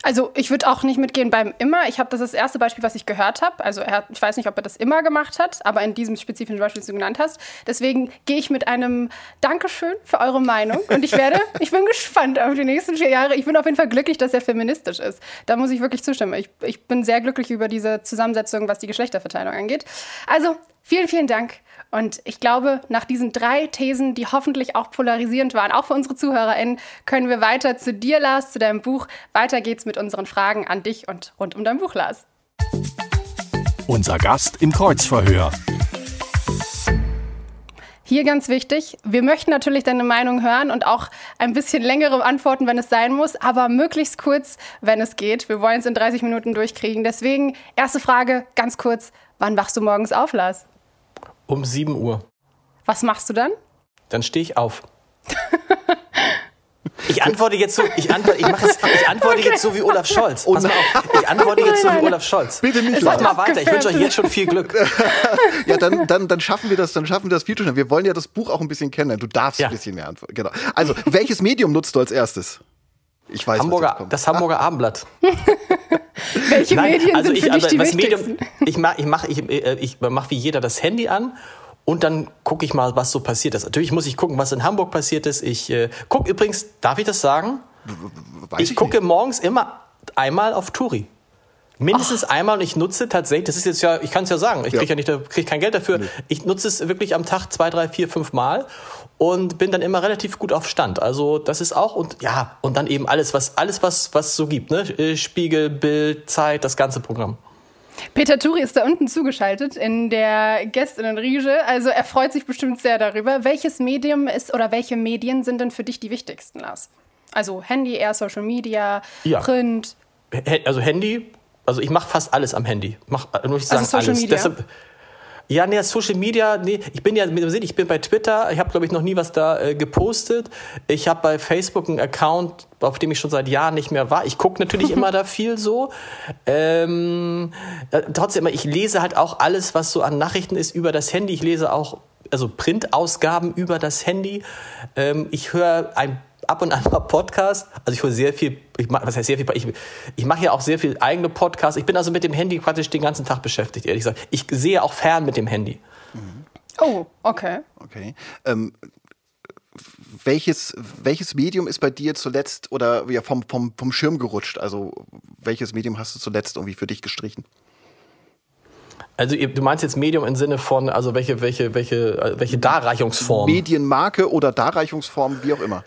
Speaker 2: Also ich würde auch nicht mitgehen beim immer. Ich habe das das erste Beispiel, was ich gehört habe. Also hat, ich weiß nicht, ob er das immer gemacht hat, aber in diesem spezifischen Beispiel, das du genannt hast. Deswegen gehe ich mit einem Dankeschön für eure Meinung und ich werde, ich bin gespannt auf die nächsten vier Jahre. Ich bin auf jeden Fall glücklich, dass er feministisch ist. Da muss ich wirklich zustimmen. Ich, ich bin sehr glücklich über diese Zusammensetzung, was die Geschlechterverteilung angeht. Also vielen, vielen Dank. Und ich glaube, nach diesen drei Thesen, die hoffentlich auch polarisierend waren, auch für unsere ZuhörerInnen, können wir weiter zu dir, Lars, zu deinem Buch. Weiter geht's mit unseren Fragen an dich und rund um dein Buch, Lars.
Speaker 1: Unser Gast im Kreuzverhör.
Speaker 2: Hier ganz wichtig, wir möchten natürlich deine Meinung hören und auch ein bisschen längere Antworten, wenn es sein muss, aber möglichst kurz, wenn es geht. Wir wollen es in 30 Minuten durchkriegen. Deswegen, erste Frage, ganz kurz, wann wachst du morgens auf, Lars?
Speaker 3: Um 7 Uhr.
Speaker 2: Was machst du dann?
Speaker 3: Dann stehe ich auf. Ich antworte jetzt so, ich antworte, ich es, ich antworte okay. jetzt so wie Olaf Scholz. Pass mal auf, ich antworte jetzt so wie Olaf Scholz.
Speaker 4: Bitte nicht.
Speaker 3: Mach mal weiter. Ich wünsche euch jetzt schon viel Glück.
Speaker 4: ja, dann, dann, dann schaffen wir das, dann schaffen wir das viel zu schnell. Wir wollen ja das Buch auch ein bisschen kennen. Du darfst ja. ein bisschen mehr antworten. Genau. Also, welches Medium nutzt du als erstes?
Speaker 3: Ich weiß, Hamburger, das Hamburger ah. Abendblatt.
Speaker 2: Welche Nein, Medien also sind ich, für dich die was Medium,
Speaker 3: ich mache ich mach, ich, äh, ich mach wie jeder das Handy an und dann gucke ich mal, was so passiert ist. Natürlich muss ich gucken, was in Hamburg passiert ist. Ich äh, gucke übrigens, darf ich das sagen? Weiß ich, ich gucke morgens immer einmal auf Turi. Mindestens Ach. einmal und ich nutze tatsächlich, das ist jetzt ja, ich kann es ja sagen, ich kriege ja nicht, krieg kein Geld dafür. Nee. Ich nutze es wirklich am Tag zwei, drei, vier, fünf Mal und bin dann immer relativ gut auf Stand. Also das ist auch und ja und dann eben alles, was alles was was so gibt, ne? Äh, Spiegel, Bild, Zeit, das ganze Programm.
Speaker 2: Peter Turi ist da unten zugeschaltet in der Gästinnenriege. Also er freut sich bestimmt sehr darüber. Welches Medium ist oder welche Medien sind denn für dich die wichtigsten, Lars? Also Handy, eher Social Media, ja. Print.
Speaker 3: Also Handy, also ich mache fast alles am Handy. Mach, muss ich also sagen, also Social alles.
Speaker 2: Media. Deshalb,
Speaker 3: ja, nee, Social Media, nee, ich bin ja ich bin bei Twitter, ich habe glaube ich noch nie was da äh, gepostet. Ich habe bei Facebook einen Account, auf dem ich schon seit Jahren nicht mehr war. Ich gucke natürlich immer da viel so. Ähm, äh, trotzdem, ich lese halt auch alles, was so an Nachrichten ist über das Handy. Ich lese auch also Printausgaben über das Handy. Ähm, ich höre ein ab und an mal Podcast. Also ich höre sehr viel, ich mach, was heißt sehr viel, ich, ich mache ja auch sehr viel eigene Podcasts. Ich bin also mit dem Handy praktisch den ganzen Tag beschäftigt, ehrlich gesagt. Ich sehe auch fern mit dem Handy.
Speaker 2: Oh, okay.
Speaker 4: Okay. Ähm, welches, welches Medium ist bei dir zuletzt oder ja, vom, vom, vom Schirm gerutscht? Also welches Medium hast du zuletzt irgendwie für dich gestrichen?
Speaker 3: Also du meinst jetzt Medium im Sinne von, also welche, welche, welche, welche Darreichungsform?
Speaker 4: Medienmarke oder Darreichungsform, wie auch immer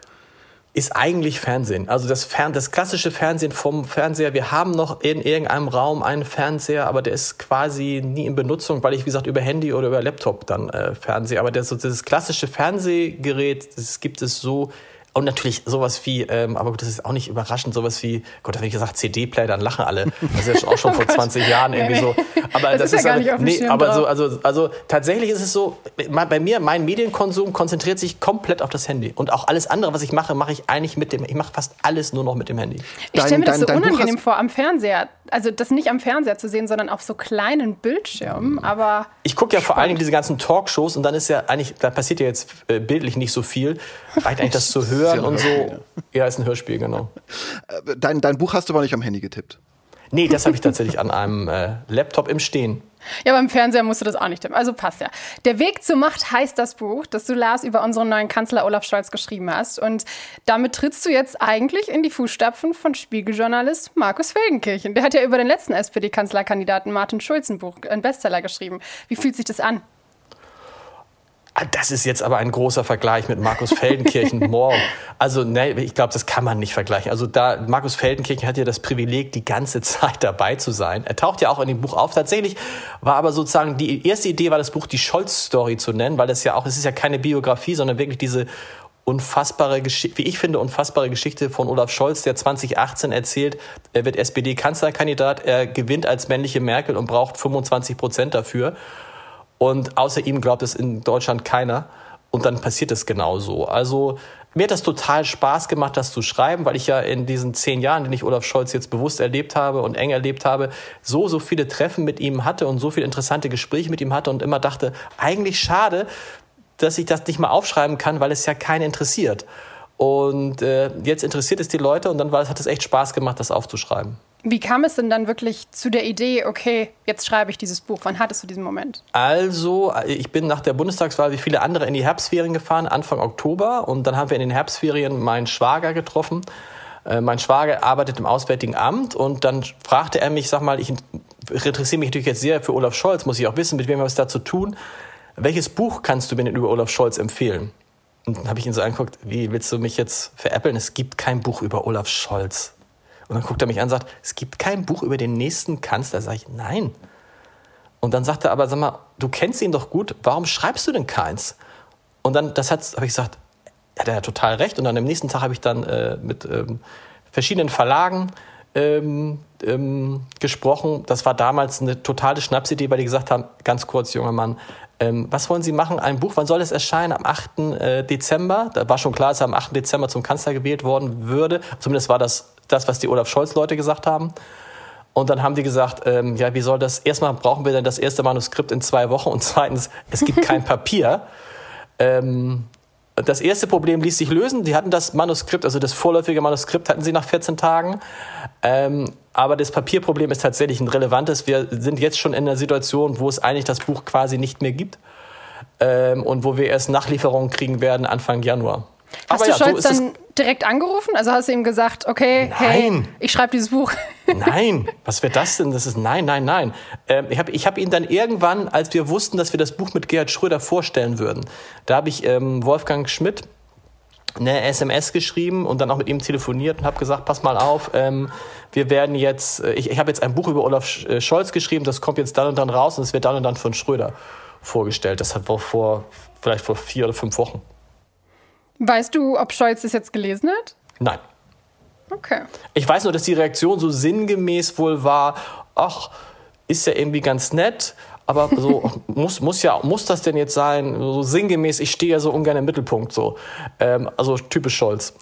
Speaker 3: ist eigentlich Fernsehen. Also das, Fern das klassische Fernsehen vom Fernseher. Wir haben noch in irgendeinem Raum einen Fernseher, aber der ist quasi nie in Benutzung, weil ich, wie gesagt, über Handy oder über Laptop dann äh, Fernsehe. Aber das, das klassische Fernsehgerät, das gibt es so und natürlich sowas wie, ähm, aber gut, das ist auch nicht überraschend, sowas wie, Gott, wenn ich gesagt CD-Player, dann lachen alle. Das ist ja auch schon oh vor 20 Jahren irgendwie so. Aber das, das ist, ist ja gar nicht nee, aber so, also, also tatsächlich ist es so, bei mir, mein Medienkonsum konzentriert sich komplett auf das Handy. Und auch alles andere, was ich mache, mache ich eigentlich mit dem, ich mache fast alles nur noch mit dem Handy.
Speaker 2: Ich stelle mir das so unangenehm vor, am Fernseher. Also das nicht am Fernseher zu sehen, sondern auf so kleinen Bildschirmen, aber.
Speaker 3: Ich gucke ja spannend. vor allen Dingen diese ganzen Talkshows und dann ist ja eigentlich, da passiert ja jetzt äh, bildlich nicht so viel. Reicht eigentlich das zu hören ja und so. Ja, ist ein Hörspiel, genau.
Speaker 4: Äh, dein, dein Buch hast du aber nicht am Handy getippt.
Speaker 3: Nee, das habe ich tatsächlich an einem äh, Laptop im Stehen.
Speaker 2: Ja, beim Fernseher musst du das auch nicht tippen. Also passt ja. Der Weg zur Macht heißt das Buch, das du Lars über unseren neuen Kanzler Olaf Scholz geschrieben hast. Und damit trittst du jetzt eigentlich in die Fußstapfen von Spiegeljournalist Markus Feldenkirchen. Der hat ja über den letzten SPD-Kanzlerkandidaten Martin Schulz ein Buch, ein Bestseller geschrieben. Wie fühlt sich das an?
Speaker 3: Ah, das ist jetzt aber ein großer Vergleich mit Markus Feldenkirchen morgen. Also, ne, ich glaube, das kann man nicht vergleichen. Also, da Markus Feldenkirchen hat ja das Privileg, die ganze Zeit dabei zu sein. Er taucht ja auch in dem Buch auf. Tatsächlich war aber sozusagen die erste Idee war, das Buch die Scholz-Story zu nennen, weil das ja auch, es ist ja keine Biografie, sondern wirklich diese unfassbare Geschichte, wie ich finde, unfassbare Geschichte von Olaf Scholz, der 2018 erzählt, er wird SPD-Kanzlerkandidat, er gewinnt als männliche Merkel und braucht 25 Prozent dafür. Und außer ihm glaubt es in Deutschland keiner. Und dann passiert es genauso. Also mir hat das total Spaß gemacht, das zu schreiben, weil ich ja in diesen zehn Jahren, die ich Olaf Scholz jetzt bewusst erlebt habe und eng erlebt habe, so, so viele Treffen mit ihm hatte und so viele interessante Gespräche mit ihm hatte und immer dachte, eigentlich schade, dass ich das nicht mal aufschreiben kann, weil es ja keinen interessiert. Und äh, jetzt interessiert es die Leute und dann war, hat es echt Spaß gemacht, das aufzuschreiben.
Speaker 2: Wie kam es denn dann wirklich zu der Idee, okay, jetzt schreibe ich dieses Buch? Wann hattest du diesen Moment?
Speaker 3: Also, ich bin nach der Bundestagswahl wie viele andere in die Herbstferien gefahren, Anfang Oktober. Und dann haben wir in den Herbstferien meinen Schwager getroffen. Äh, mein Schwager arbeitet im Auswärtigen Amt und dann fragte er mich, sag mal, ich interessiere mich natürlich jetzt sehr für Olaf Scholz, muss ich auch wissen, mit wem wir es da zu tun. Welches Buch kannst du mir denn über Olaf Scholz empfehlen? Und dann habe ich ihn so angeguckt, wie willst du mich jetzt veräppeln? Es gibt kein Buch über Olaf Scholz. Und dann guckt er mich an und sagt, es gibt kein Buch über den nächsten Kanzler. Sag ich, nein. Und dann sagt er aber, sag mal, du kennst ihn doch gut, warum schreibst du denn keins? Und dann, das habe ich gesagt, hat er total recht. Und dann am nächsten Tag habe ich dann äh, mit ähm, verschiedenen Verlagen ähm, ähm, gesprochen. Das war damals eine totale Schnapsidee, weil die gesagt haben, ganz kurz, junger Mann, ähm, was wollen Sie machen? Ein Buch, wann soll es erscheinen? Am 8. Äh, Dezember. Da war schon klar, dass er am 8. Dezember zum Kanzler gewählt worden würde. Zumindest war das das, was die Olaf Scholz-Leute gesagt haben. Und dann haben die gesagt, ähm, ja, wie soll das? Erstmal brauchen wir denn das erste Manuskript in zwei Wochen und zweitens, es gibt kein Papier. Ähm, das erste Problem ließ sich lösen. Die hatten das Manuskript, also das vorläufige Manuskript hatten sie nach 14 Tagen. Ähm, aber das Papierproblem ist tatsächlich ein relevantes. Wir sind jetzt schon in einer Situation, wo es eigentlich das Buch quasi nicht mehr gibt ähm, und wo wir erst Nachlieferungen kriegen werden Anfang Januar.
Speaker 2: Hast Aber du ja, Scholz so dann direkt angerufen? Also hast du ihm gesagt, okay, nein. hey, ich schreibe dieses Buch.
Speaker 3: Nein, was wäre das denn? Das ist nein, nein, nein. Ähm, ich habe ich hab ihn dann irgendwann, als wir wussten, dass wir das Buch mit Gerhard Schröder vorstellen würden, da habe ich ähm, Wolfgang Schmidt eine SMS geschrieben und dann auch mit ihm telefoniert und habe gesagt, pass mal auf, ähm, wir werden jetzt, äh, ich, ich habe jetzt ein Buch über Olaf äh, Scholz geschrieben, das kommt jetzt dann und dann raus und es wird dann und dann von Schröder vorgestellt. Das hat vor, vielleicht vor vier oder fünf Wochen.
Speaker 2: Weißt du, ob Scholz das jetzt gelesen hat?
Speaker 3: Nein.
Speaker 2: Okay.
Speaker 3: Ich weiß nur, dass die Reaktion so sinngemäß wohl war, ach, ist ja irgendwie ganz nett, aber so muss, muss ja muss das denn jetzt sein? So sinngemäß, ich stehe ja so ungern im Mittelpunkt so. Ähm, also typisch Scholz.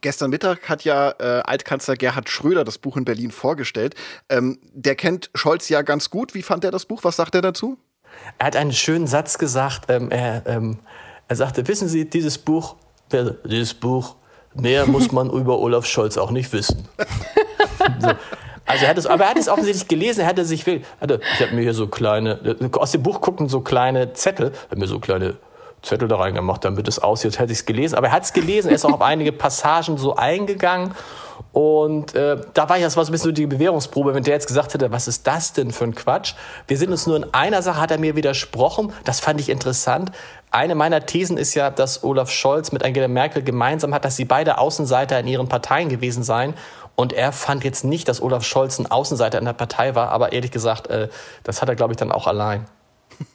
Speaker 4: Gestern Mittag hat ja äh, Altkanzler Gerhard Schröder das Buch in Berlin vorgestellt. Ähm, der kennt Scholz ja ganz gut. Wie fand er das Buch? Was sagt er dazu?
Speaker 3: Er hat einen schönen Satz gesagt. Ähm, er, ähm, er sagte, wissen Sie, dieses Buch, dieses Buch, Mehr muss man über Olaf Scholz auch nicht wissen. so. Also er hat es, aber er hat es offensichtlich gelesen, er hatte sich, hatte, ich habe mir hier so kleine, aus dem Buch gucken so kleine Zettel, er hat mir so kleine Zettel da reingemacht, damit es aussieht, hätte ich es gelesen. Aber er hat es gelesen, er ist auch auf einige Passagen so eingegangen. Und äh, da war ich, das war so ein bisschen so die Bewährungsprobe, wenn der jetzt gesagt hätte, was ist das denn für ein Quatsch? Wir sind uns nur in einer Sache, hat er mir widersprochen. Das fand ich interessant. Eine meiner Thesen ist ja, dass Olaf Scholz mit Angela Merkel gemeinsam hat, dass sie beide Außenseiter in ihren Parteien gewesen seien und er fand jetzt nicht, dass Olaf Scholz ein Außenseiter in der Partei war, aber ehrlich gesagt, äh, das hat er, glaube ich, dann auch allein.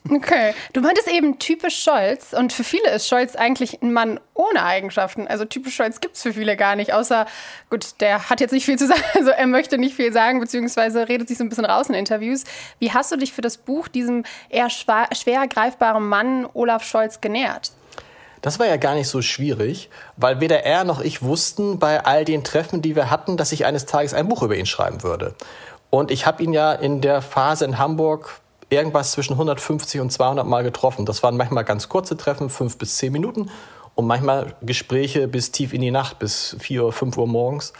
Speaker 2: Okay, du meintest eben typisch Scholz und für viele ist Scholz eigentlich ein Mann ohne Eigenschaften. Also typisch Scholz gibt es für viele gar nicht, außer, gut, der hat jetzt nicht viel zu sagen, also er möchte nicht viel sagen, beziehungsweise redet sich so ein bisschen raus in Interviews. Wie hast du dich für das Buch diesem eher schwer greifbaren Mann Olaf Scholz genähert?
Speaker 3: Das war ja gar nicht so schwierig, weil weder er noch ich wussten bei all den Treffen, die wir hatten, dass ich eines Tages ein Buch über ihn schreiben würde. Und ich habe ihn ja in der Phase in Hamburg irgendwas zwischen 150 und 200 Mal getroffen. Das waren manchmal ganz kurze Treffen, fünf bis zehn Minuten und manchmal Gespräche bis tief in die Nacht, bis vier fünf Uhr morgens.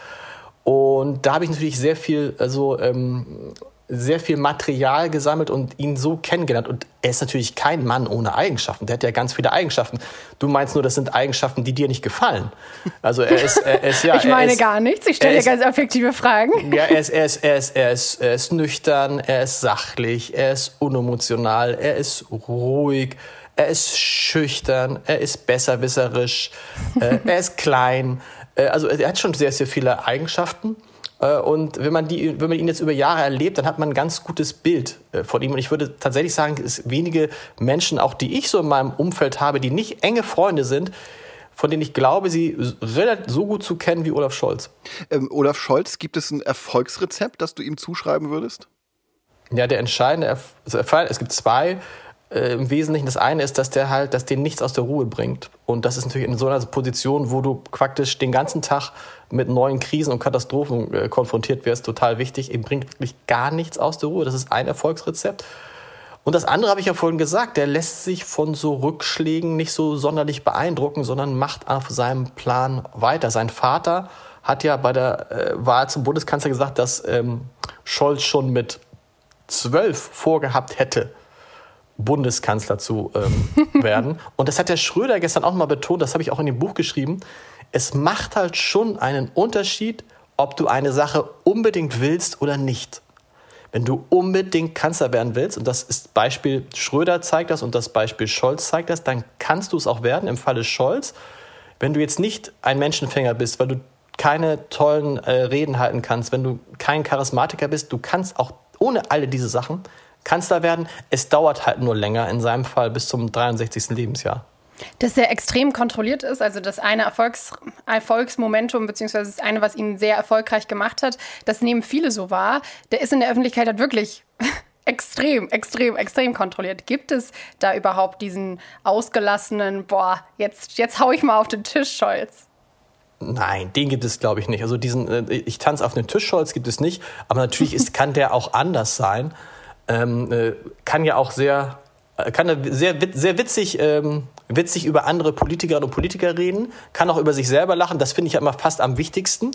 Speaker 3: Und da habe ich natürlich sehr viel, also ähm, sehr viel Material gesammelt und ihn so kennengelernt. Und er ist natürlich kein Mann ohne Eigenschaften. Der hat ja ganz viele Eigenschaften. Du meinst nur, das sind Eigenschaften, die dir nicht gefallen. Also er ist, er ist ja.
Speaker 2: ich meine
Speaker 3: ist,
Speaker 2: gar nichts. Ich stelle dir ganz affektive Fragen.
Speaker 3: Ja, er ist, er ist, er ist, er ist, er ist nüchtern, er ist sachlich, er ist unemotional, er ist ruhig, er ist schüchtern, er ist besserwisserisch, äh, er ist klein. Äh, also er hat schon sehr, sehr viele Eigenschaften. Äh, und wenn man, die, wenn man ihn jetzt über Jahre erlebt, dann hat man ein ganz gutes Bild äh, von ihm. Und ich würde tatsächlich sagen, es wenige Menschen, auch die ich so in meinem Umfeld habe, die nicht enge Freunde sind, von denen ich glaube, sie relativ so gut zu kennen wie Olaf Scholz.
Speaker 4: Ähm, Olaf Scholz, gibt es ein Erfolgsrezept, das du ihm zuschreiben würdest?
Speaker 3: Ja, der entscheidende Erfolg, es gibt zwei äh, im Wesentlichen. Das eine ist, dass der halt, dass den nichts aus der Ruhe bringt. Und das ist natürlich in so einer Position, wo du praktisch den ganzen Tag mit neuen Krisen und Katastrophen äh, konfrontiert wirst, total wichtig. Eben bringt wirklich gar nichts aus der Ruhe. Das ist ein Erfolgsrezept. Und das andere habe ich ja vorhin gesagt, der lässt sich von so Rückschlägen nicht so sonderlich beeindrucken, sondern macht auf seinem Plan weiter. Sein Vater hat ja bei der äh, Wahl zum Bundeskanzler gesagt, dass ähm, Scholz schon mit zwölf vorgehabt hätte, Bundeskanzler zu ähm, werden. Und das hat der Schröder gestern auch mal betont, das habe ich auch in dem Buch geschrieben es macht halt schon einen Unterschied, ob du eine Sache unbedingt willst oder nicht. Wenn du unbedingt Kanzler werden willst, und das ist Beispiel Schröder zeigt das und das Beispiel Scholz zeigt das, dann kannst du es auch werden im Falle Scholz. Wenn du jetzt nicht ein Menschenfänger bist, weil du keine tollen äh, Reden halten kannst, wenn du kein Charismatiker bist, du kannst auch ohne alle diese Sachen Kanzler werden. Es dauert halt nur länger, in seinem Fall bis zum 63. Lebensjahr.
Speaker 2: Dass er extrem kontrolliert ist, also das eine Erfolgs Erfolgsmomentum, beziehungsweise das eine, was ihn sehr erfolgreich gemacht hat, das nehmen viele so wahr. Der ist in der Öffentlichkeit halt wirklich extrem, extrem, extrem kontrolliert. Gibt es da überhaupt diesen ausgelassenen, boah, jetzt, jetzt hau ich mal auf den Tisch, Scholz?
Speaker 3: Nein, den gibt es, glaube ich, nicht. Also diesen, äh, ich tanze auf den Tisch, Scholz gibt es nicht. Aber natürlich ist, kann der auch anders sein. Ähm, äh, kann ja auch sehr, äh, kann sehr, sehr witzig ähm, witzig über andere Politikerinnen und Politiker reden, kann auch über sich selber lachen. Das finde ich ja immer fast am wichtigsten.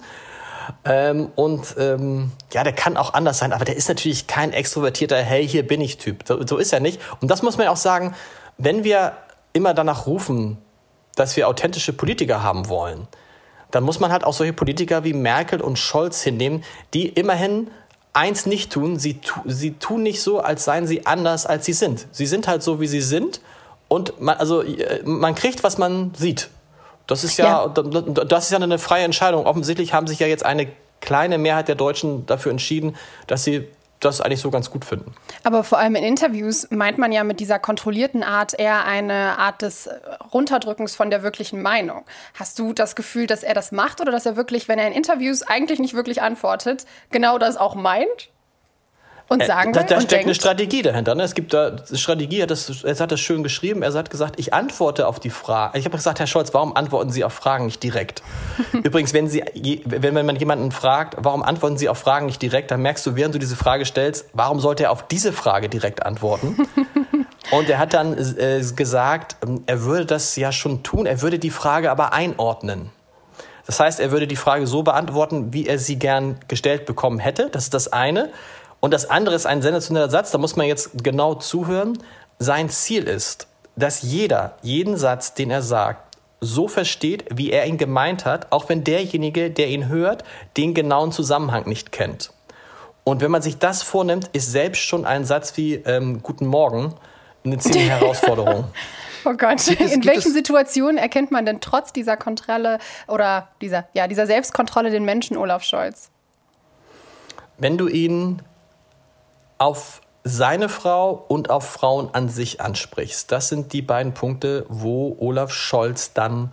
Speaker 3: Ähm, und ähm, ja, der kann auch anders sein, aber der ist natürlich kein extrovertierter Hey, hier bin ich Typ. So, so ist er nicht. Und das muss man ja auch sagen, wenn wir immer danach rufen, dass wir authentische Politiker haben wollen, dann muss man halt auch solche Politiker wie Merkel und Scholz hinnehmen, die immerhin eins nicht tun, sie, sie tun nicht so, als seien sie anders, als sie sind. Sie sind halt so, wie sie sind und man, also, äh, man kriegt, was man sieht. Das ist ja, ja, das ist ja eine freie Entscheidung. Offensichtlich haben sich ja jetzt eine kleine Mehrheit der Deutschen dafür entschieden, dass sie das eigentlich so ganz gut finden.
Speaker 2: Aber vor allem in Interviews meint man ja mit dieser kontrollierten Art eher eine Art des Runterdrückens von der wirklichen Meinung. Hast du das Gefühl, dass er das macht oder dass er wirklich, wenn er in Interviews eigentlich nicht wirklich antwortet, genau das auch meint? Und äh, sagen
Speaker 3: da, da
Speaker 2: und
Speaker 3: steckt
Speaker 2: denkt.
Speaker 3: eine Strategie dahinter. Ne? Es gibt da Strategie, das, er hat das schön geschrieben. Er hat gesagt, ich antworte auf die Frage. Ich habe gesagt, Herr Scholz, warum antworten Sie auf Fragen nicht direkt? Übrigens, wenn, Sie, wenn man jemanden fragt, warum antworten Sie auf Fragen nicht direkt, dann merkst du, während du diese Frage stellst, warum sollte er auf diese Frage direkt antworten? und er hat dann äh, gesagt, ähm, er würde das ja schon tun, er würde die Frage aber einordnen. Das heißt, er würde die Frage so beantworten, wie er sie gern gestellt bekommen hätte. Das ist das eine. Und das andere ist ein sensationeller Satz, da muss man jetzt genau zuhören. Sein Ziel ist, dass jeder jeden Satz, den er sagt, so versteht, wie er ihn gemeint hat, auch wenn derjenige, der ihn hört, den genauen Zusammenhang nicht kennt. Und wenn man sich das vornimmt, ist selbst schon ein Satz wie ähm, Guten Morgen eine ziemliche Herausforderung.
Speaker 2: Oh Gott, es, in welchen Situationen erkennt man denn trotz dieser Kontrolle oder dieser, ja, dieser Selbstkontrolle den Menschen Olaf Scholz?
Speaker 3: Wenn du ihn auf seine Frau und auf Frauen an sich ansprichst. Das sind die beiden Punkte, wo Olaf Scholz dann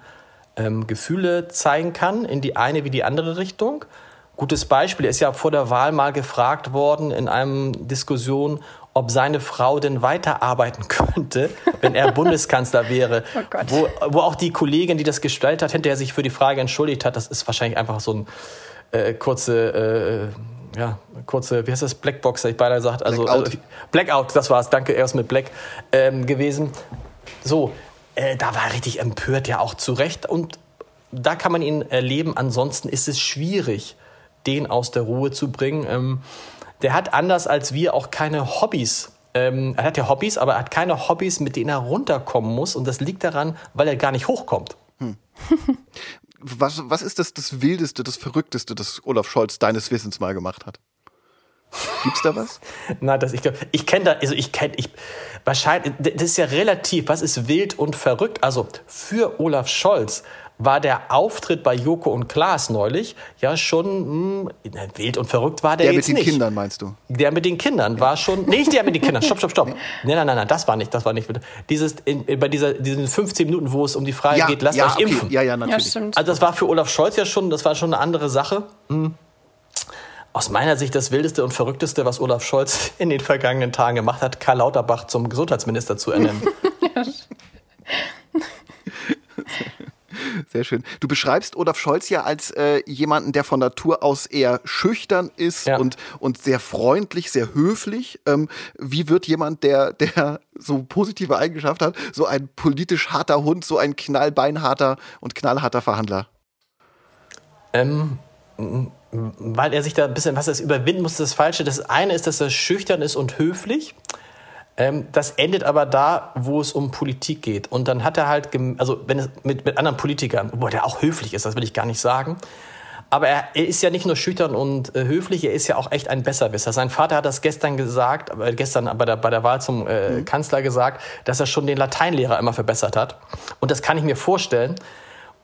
Speaker 3: ähm, Gefühle zeigen kann, in die eine wie die andere Richtung. Gutes Beispiel, er ist ja vor der Wahl mal gefragt worden in einer Diskussion, ob seine Frau denn weiterarbeiten könnte, wenn er Bundeskanzler wäre. Oh wo, wo auch die Kollegin, die das gestellt hat, hinterher sich für die Frage entschuldigt hat. Das ist wahrscheinlich einfach so ein äh, kurze äh, ja, kurze, wie heißt das, Blackbox, hätte ich beinahe gesagt. Also, Blackout, also, Blackout das war's, danke, erst mit Black ähm, gewesen. So, äh, da war er richtig empört, ja auch zu Recht. Und da kann man ihn erleben. Ansonsten ist es schwierig, den aus der Ruhe zu bringen. Ähm, der hat anders als wir auch keine Hobbys. Ähm, er hat ja Hobbys, aber er hat keine Hobbys, mit denen er runterkommen muss. Und das liegt daran, weil er gar nicht hochkommt. Hm.
Speaker 4: was, was ist das, das Wildeste, das Verrückteste, das Olaf Scholz deines Wissens mal gemacht hat? Gibt's da was?
Speaker 3: Na, das, ich glaube, ich kenne da, also ich kenne, ich, wahrscheinlich, das ist ja relativ, was ist wild und verrückt? Also für Olaf Scholz war der Auftritt bei Joko und Klaas neulich ja schon mh, hm, wild und verrückt war der, der jetzt nicht.
Speaker 4: Der mit den Kindern meinst du?
Speaker 3: Der mit den Kindern war schon nicht der mit den Kindern. Stopp, stopp, stopp. Nein, nein, nein, nein, das war nicht, das war nicht. Dieses in, bei dieser diesen 15 Minuten, wo es um die Frage ja, geht, lasst ja, euch impfen.
Speaker 4: Ja, ja, natürlich. Ja,
Speaker 3: also das war für Olaf Scholz ja schon, das war schon eine andere Sache. Hm. Aus meiner Sicht das wildeste und verrückteste, was Olaf Scholz in den vergangenen Tagen gemacht hat, Karl Lauterbach zum Gesundheitsminister zu ernennen. ja.
Speaker 4: Sehr schön. Du beschreibst Olaf Scholz ja als äh, jemanden, der von Natur aus eher schüchtern ist ja. und, und sehr freundlich, sehr höflich. Ähm, wie wird jemand, der, der so positive Eigenschaften hat, so ein politisch harter Hund, so ein knallbeinharter und knallharter Verhandler?
Speaker 3: Ähm, weil er sich da ein bisschen, was er überwinden muss, das Falsche. Das eine ist, dass er schüchtern ist und höflich. Ähm, das endet aber da, wo es um Politik geht. Und dann hat er halt, also wenn es mit, mit anderen Politikern, wo der auch höflich ist, das will ich gar nicht sagen. Aber er, er ist ja nicht nur schüchtern und äh, höflich, er ist ja auch echt ein Besserwisser. Sein Vater hat das gestern gesagt, äh, gestern bei der, bei der Wahl zum äh, mhm. Kanzler gesagt, dass er schon den Lateinlehrer immer verbessert hat. Und das kann ich mir vorstellen.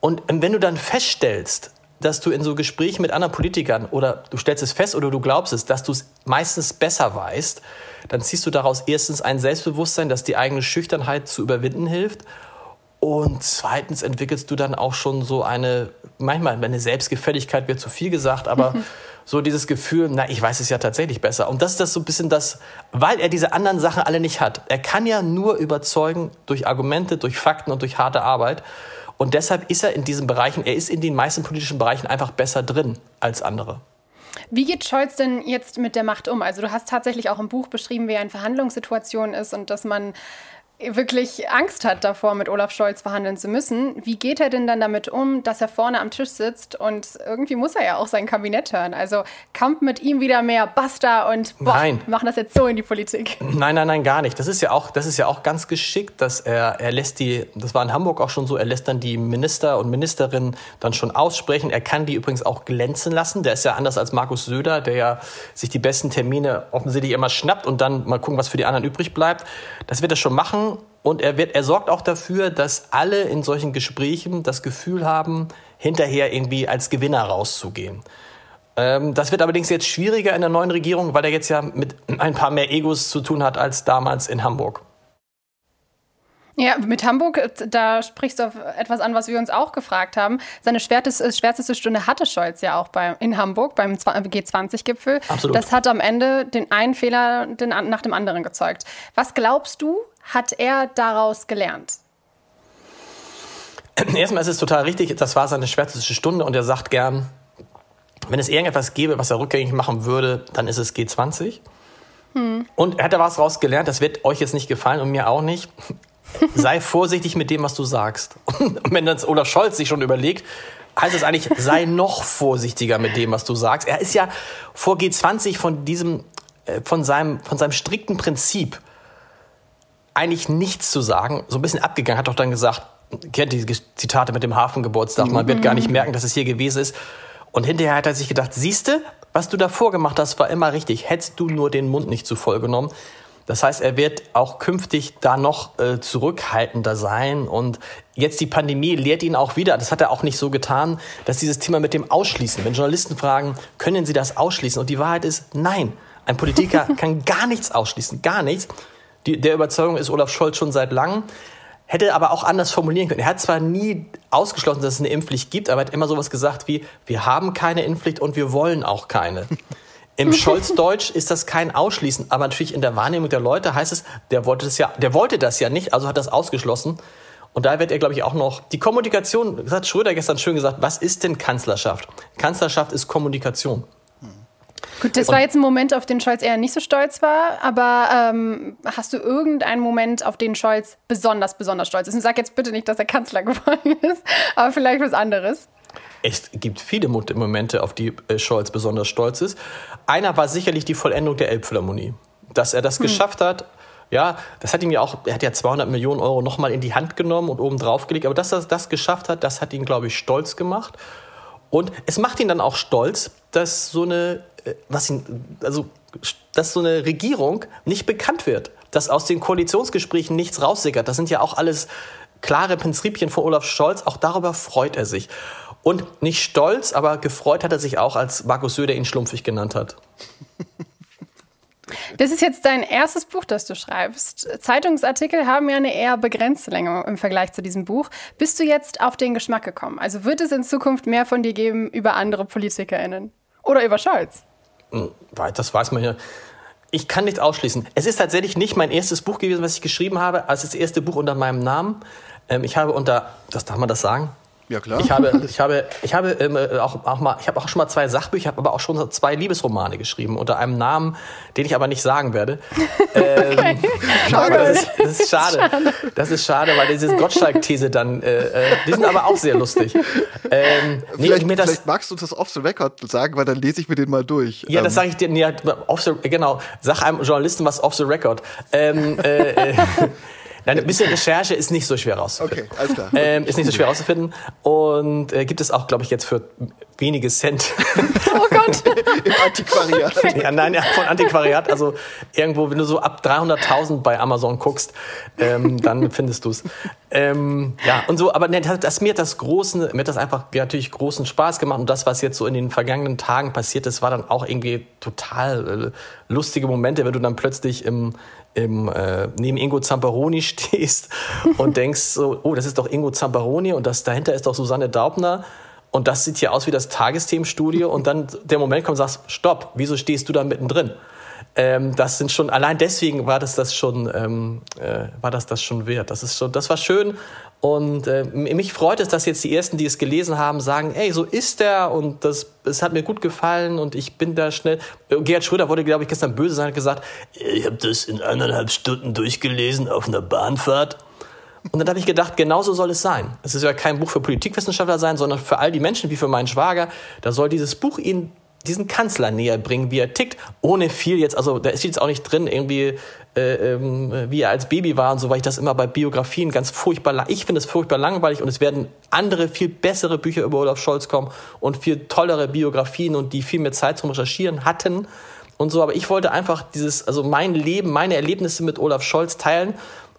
Speaker 3: Und ähm, wenn du dann feststellst, dass du in so Gesprächen mit anderen Politikern oder du stellst es fest oder du glaubst es, dass du es meistens besser weißt, dann ziehst du daraus erstens ein Selbstbewusstsein, das die eigene Schüchternheit zu überwinden hilft. Und zweitens entwickelst du dann auch schon so eine, manchmal eine Selbstgefälligkeit wird zu viel gesagt, aber so dieses Gefühl, na, ich weiß es ja tatsächlich besser. Und das ist das so ein bisschen das, weil er diese anderen Sachen alle nicht hat. Er kann ja nur überzeugen durch Argumente, durch Fakten und durch harte Arbeit. Und deshalb ist er in diesen Bereichen, er ist in den meisten politischen Bereichen einfach besser drin als andere.
Speaker 2: Wie geht Scholz denn jetzt mit der Macht um? Also du hast tatsächlich auch im Buch beschrieben, wie er in Verhandlungssituationen ist und dass man wirklich Angst hat davor, mit Olaf Scholz verhandeln zu müssen. Wie geht er denn dann damit um, dass er vorne am Tisch sitzt und irgendwie muss er ja auch sein Kabinett hören? Also kommt mit ihm wieder mehr Basta und boah, nein. machen das jetzt so in die Politik?
Speaker 3: Nein, nein, nein, gar nicht. Das ist ja auch, das ist ja auch ganz geschickt, dass er, er lässt die, das war in Hamburg auch schon so, er lässt dann die Minister und Ministerinnen dann schon aussprechen. Er kann die übrigens auch glänzen lassen. Der ist ja anders als Markus Söder, der ja sich die besten Termine offensichtlich immer schnappt und dann mal gucken, was für die anderen übrig bleibt. Das wird er schon machen und er, wird, er sorgt auch dafür, dass alle in solchen Gesprächen das Gefühl haben, hinterher irgendwie als Gewinner rauszugehen. Ähm, das wird allerdings jetzt schwieriger in der neuen Regierung, weil er jetzt ja mit ein paar mehr Egos zu tun hat als damals in Hamburg.
Speaker 2: Ja, mit Hamburg, da sprichst du auf etwas an, was wir uns auch gefragt haben. Seine schwerteste, schwärzeste Stunde hatte Scholz ja auch bei, in Hamburg beim G20-Gipfel. Absolut. Das hat am Ende den einen Fehler den, nach dem anderen gezeugt. Was glaubst du, hat er daraus gelernt?
Speaker 3: Erstmal ist es total richtig, das war seine schwärzeste Stunde und er sagt gern, wenn es irgendetwas gäbe, was er rückgängig machen würde, dann ist es G20. Hm. Und er hat da was daraus gelernt, das wird euch jetzt nicht gefallen und mir auch nicht. Sei vorsichtig mit dem, was du sagst. Und wenn dann Olaf Scholz sich schon überlegt, heißt es eigentlich, sei noch vorsichtiger mit dem, was du sagst. Er ist ja vor G20 von diesem, äh, von seinem, von seinem strikten Prinzip eigentlich nichts zu sagen, so ein bisschen abgegangen, hat doch dann gesagt, kennt die Zitate mit dem Hafengeburtstag, man wird gar nicht merken, dass es hier gewesen ist. Und hinterher hat er sich gedacht, siehste, was du davor gemacht hast, war immer richtig. Hättest du nur den Mund nicht zu voll genommen. Das heißt, er wird auch künftig da noch äh, zurückhaltender sein. Und jetzt die Pandemie lehrt ihn auch wieder, das hat er auch nicht so getan, dass dieses Thema mit dem Ausschließen, wenn Journalisten fragen, können sie das ausschließen? Und die Wahrheit ist, nein. Ein Politiker kann gar nichts ausschließen, gar nichts. Die, der Überzeugung ist Olaf Scholz schon seit langem. Hätte aber auch anders formulieren können. Er hat zwar nie ausgeschlossen, dass es eine Impfpflicht gibt, aber er hat immer sowas gesagt wie, wir haben keine Impfpflicht und wir wollen auch keine. Im Scholz-Deutsch ist das kein Ausschließen, aber natürlich in der Wahrnehmung der Leute heißt es, der wollte das ja, der wollte das ja nicht, also hat das ausgeschlossen. Und da wird er, glaube ich, auch noch die Kommunikation, das hat Schröder gestern schön gesagt, was ist denn Kanzlerschaft? Kanzlerschaft ist Kommunikation.
Speaker 2: Gut, das war jetzt ein Moment, auf den Scholz eher nicht so stolz war, aber ähm, hast du irgendeinen Moment, auf den Scholz besonders, besonders stolz ist? Und sag jetzt bitte nicht, dass er Kanzler geworden ist, aber vielleicht was anderes.
Speaker 3: Es gibt viele Momente, auf die äh, Scholz besonders stolz ist. Einer war sicherlich die Vollendung der Elbphilharmonie. Dass er das hm. geschafft hat, ja, das hat ihm ja auch, er hat ja 200 Millionen Euro nochmal in die Hand genommen und oben drauf gelegt. Aber dass er das geschafft hat, das hat ihn, glaube ich, stolz gemacht. Und es macht ihn dann auch stolz, dass so eine, was ihn, also, dass so eine Regierung nicht bekannt wird. Dass aus den Koalitionsgesprächen nichts raussickert. Das sind ja auch alles klare Prinzipien von Olaf Scholz. Auch darüber freut er sich. Und nicht stolz, aber gefreut hat er sich auch, als Markus Söder ihn schlumpfig genannt hat.
Speaker 2: Das ist jetzt dein erstes Buch, das du schreibst. Zeitungsartikel haben ja eine eher begrenzte Länge im Vergleich zu diesem Buch. Bist du jetzt auf den Geschmack gekommen? Also wird es in Zukunft mehr von dir geben über andere PolitikerInnen? Oder über Scholz?
Speaker 3: Hm, das weiß man ja. Ich kann nichts ausschließen. Es ist tatsächlich nicht mein erstes Buch gewesen, was ich geschrieben habe, als das erste Buch unter meinem Namen. Ähm, ich habe unter, das darf man das sagen?
Speaker 4: Ja, klar.
Speaker 3: Ich habe, ich habe, ich habe ähm, äh, auch, auch mal, ich habe auch schon mal zwei Sachbücher, habe aber auch schon zwei Liebesromane geschrieben unter einem Namen, den ich aber nicht sagen werde. ähm, okay. Schade. Das ist, das ist schade. schade. Das ist schade, weil diese Gottschalk-These dann, äh, äh, die sind aber auch sehr lustig.
Speaker 4: Ähm, vielleicht, nee, das, vielleicht magst du das off the record sagen, weil dann lese ich mir den mal durch.
Speaker 3: Ja, das ähm. sage ich dir. Nee, off the, genau. Sag einem Journalisten was off the record. Ähm, äh, äh Nein, ein bisschen Recherche ist nicht so schwer rauszufinden. Okay, alles klar. Ähm, ist nicht so schwer rauszufinden. Und äh, gibt es auch, glaube ich, jetzt für wenige Cent.
Speaker 2: Oh Gott.
Speaker 4: Im Antiquariat.
Speaker 3: Ja, nein, ja, von Antiquariat. Also irgendwo, wenn du so ab 300.000 bei Amazon guckst, ähm, dann findest du es. Ähm, ja, und so, aber ne, das, das, mir hat das großen, mir hat das einfach ja, natürlich großen Spaß gemacht. Und das, was jetzt so in den vergangenen Tagen passiert ist, war dann auch irgendwie total äh, lustige Momente, wenn du dann plötzlich im, im, äh, neben Ingo Zamperoni stehst und denkst so, oh, das ist doch Ingo Zamperoni und das dahinter ist doch Susanne Daubner und das sieht hier aus wie das Tagesthemenstudio und dann der Moment kommt und sagst, stopp, wieso stehst du da mittendrin? Ähm, das sind schon, allein deswegen war das das schon, ähm, äh, war das das schon wert. Das ist schon, das war schön und äh, mich freut es, dass jetzt die ersten, die es gelesen haben, sagen, ey, so ist der und das, es hat mir gut gefallen und ich bin da schnell. Äh, Gerhard Schröder wurde, glaube ich, gestern böse sein und gesagt, ich habe das in eineinhalb Stunden durchgelesen auf einer Bahnfahrt. Und dann habe ich gedacht, genauso soll es sein. Es ist ja kein Buch für Politikwissenschaftler sein, sondern für all die Menschen, wie für meinen Schwager. Da soll dieses Buch ihnen diesen Kanzler näher bringen, wie er tickt, ohne viel jetzt, also da steht jetzt auch nicht drin, irgendwie, äh, äh, wie er als Baby war und so, weil ich das immer bei Biografien ganz furchtbar, ich finde es furchtbar langweilig und es werden andere, viel bessere Bücher über Olaf Scholz kommen und viel tollere Biografien und die viel mehr Zeit zum Recherchieren hatten und so, aber ich wollte einfach dieses, also mein Leben, meine Erlebnisse mit Olaf Scholz teilen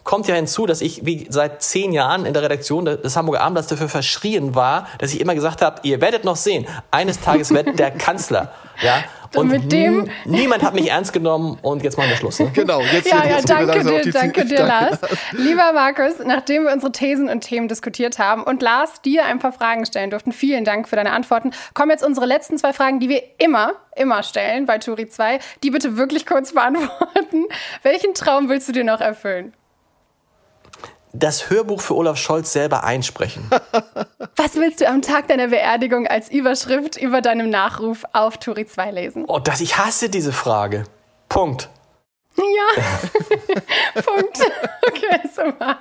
Speaker 3: kommt ja hinzu, dass ich wie seit zehn Jahren in der Redaktion des Hamburger Abendblatts dafür verschrien war, dass ich immer gesagt habe, ihr werdet noch sehen, eines Tages wird der Kanzler. Ja,
Speaker 2: und mit dem
Speaker 3: niemand hat mich ernst genommen und jetzt machen wir Schluss. Ne?
Speaker 4: Genau,
Speaker 2: jetzt Ja, ja, danke dir, danke dir, Lars. Lieber Markus, nachdem wir unsere Thesen und Themen diskutiert haben und Lars dir ein paar Fragen stellen durften, vielen Dank für deine Antworten, kommen jetzt unsere letzten zwei Fragen, die wir immer, immer stellen bei Turi 2. Die bitte wirklich kurz beantworten. Welchen Traum willst du dir noch erfüllen?
Speaker 3: Das Hörbuch für Olaf Scholz selber einsprechen.
Speaker 2: Was willst du am Tag deiner Beerdigung als Überschrift über deinem Nachruf auf Turi 2 lesen?
Speaker 3: Oh, das, ich hasse diese Frage. Punkt.
Speaker 2: Ja, Punkt. Okay, super.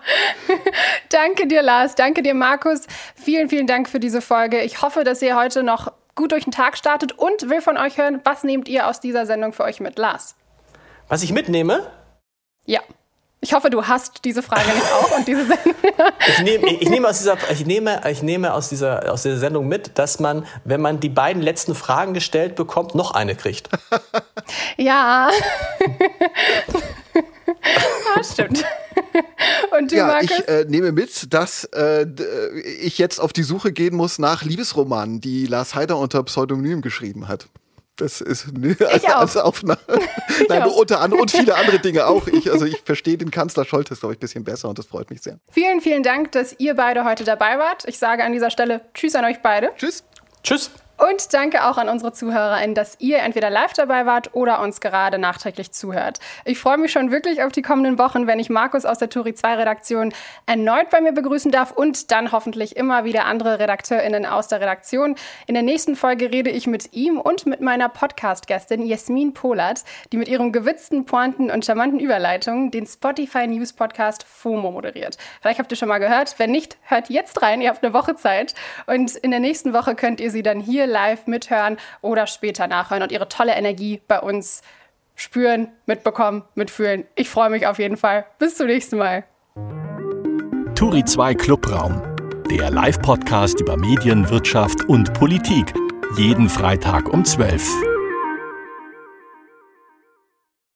Speaker 2: danke dir, Lars. Danke dir, Markus. Vielen, vielen Dank für diese Folge. Ich hoffe, dass ihr heute noch gut durch den Tag startet und will von euch hören, was nehmt ihr aus dieser Sendung für euch mit, Lars?
Speaker 3: Was ich mitnehme?
Speaker 2: Ja. Ich hoffe, du hast diese Frage nicht auch und diese Sendung.
Speaker 3: ich, nehme, ich, nehme aus dieser, ich, nehme, ich nehme aus dieser, aus dieser Sendung mit, dass man, wenn man die beiden letzten Fragen gestellt bekommt, noch eine kriegt.
Speaker 2: ja. ja, stimmt.
Speaker 4: Und du, ja, Markus? ich äh, nehme mit, dass äh, ich jetzt auf die Suche gehen muss nach Liebesromanen, die Lars Heider unter Pseudonym geschrieben hat. Das ist ne, als, als Aufnahme. Nein, unter anderem und viele andere Dinge auch. Ich, also ich verstehe den Kanzler Scholtes, glaube ich, ein bisschen besser und das freut mich sehr.
Speaker 2: Vielen, vielen Dank, dass ihr beide heute dabei wart. Ich sage an dieser Stelle Tschüss an euch beide.
Speaker 4: Tschüss.
Speaker 3: Tschüss.
Speaker 2: Und danke auch an unsere ZuhörerInnen, dass ihr entweder live dabei wart oder uns gerade nachträglich zuhört. Ich freue mich schon wirklich auf die kommenden Wochen, wenn ich Markus aus der Turi 2 Redaktion erneut bei mir begrüßen darf und dann hoffentlich immer wieder andere RedakteurInnen aus der Redaktion. In der nächsten Folge rede ich mit ihm und mit meiner Podcast-Gästin Jasmin Polat, die mit ihrem gewitzten Pointen und charmanten Überleitungen den Spotify News Podcast FOMO moderiert. Vielleicht habt ihr schon mal gehört. Wenn nicht, hört jetzt rein. Ihr habt eine Woche Zeit. Und in der nächsten Woche könnt ihr sie dann hier hier live mithören oder später nachhören und ihre tolle Energie bei uns spüren, mitbekommen, mitfühlen. Ich freue mich auf jeden Fall. Bis zum nächsten Mal.
Speaker 1: Turi 2 Clubraum, der Live-Podcast über Medien, Wirtschaft und Politik. Jeden Freitag um 12 Uhr.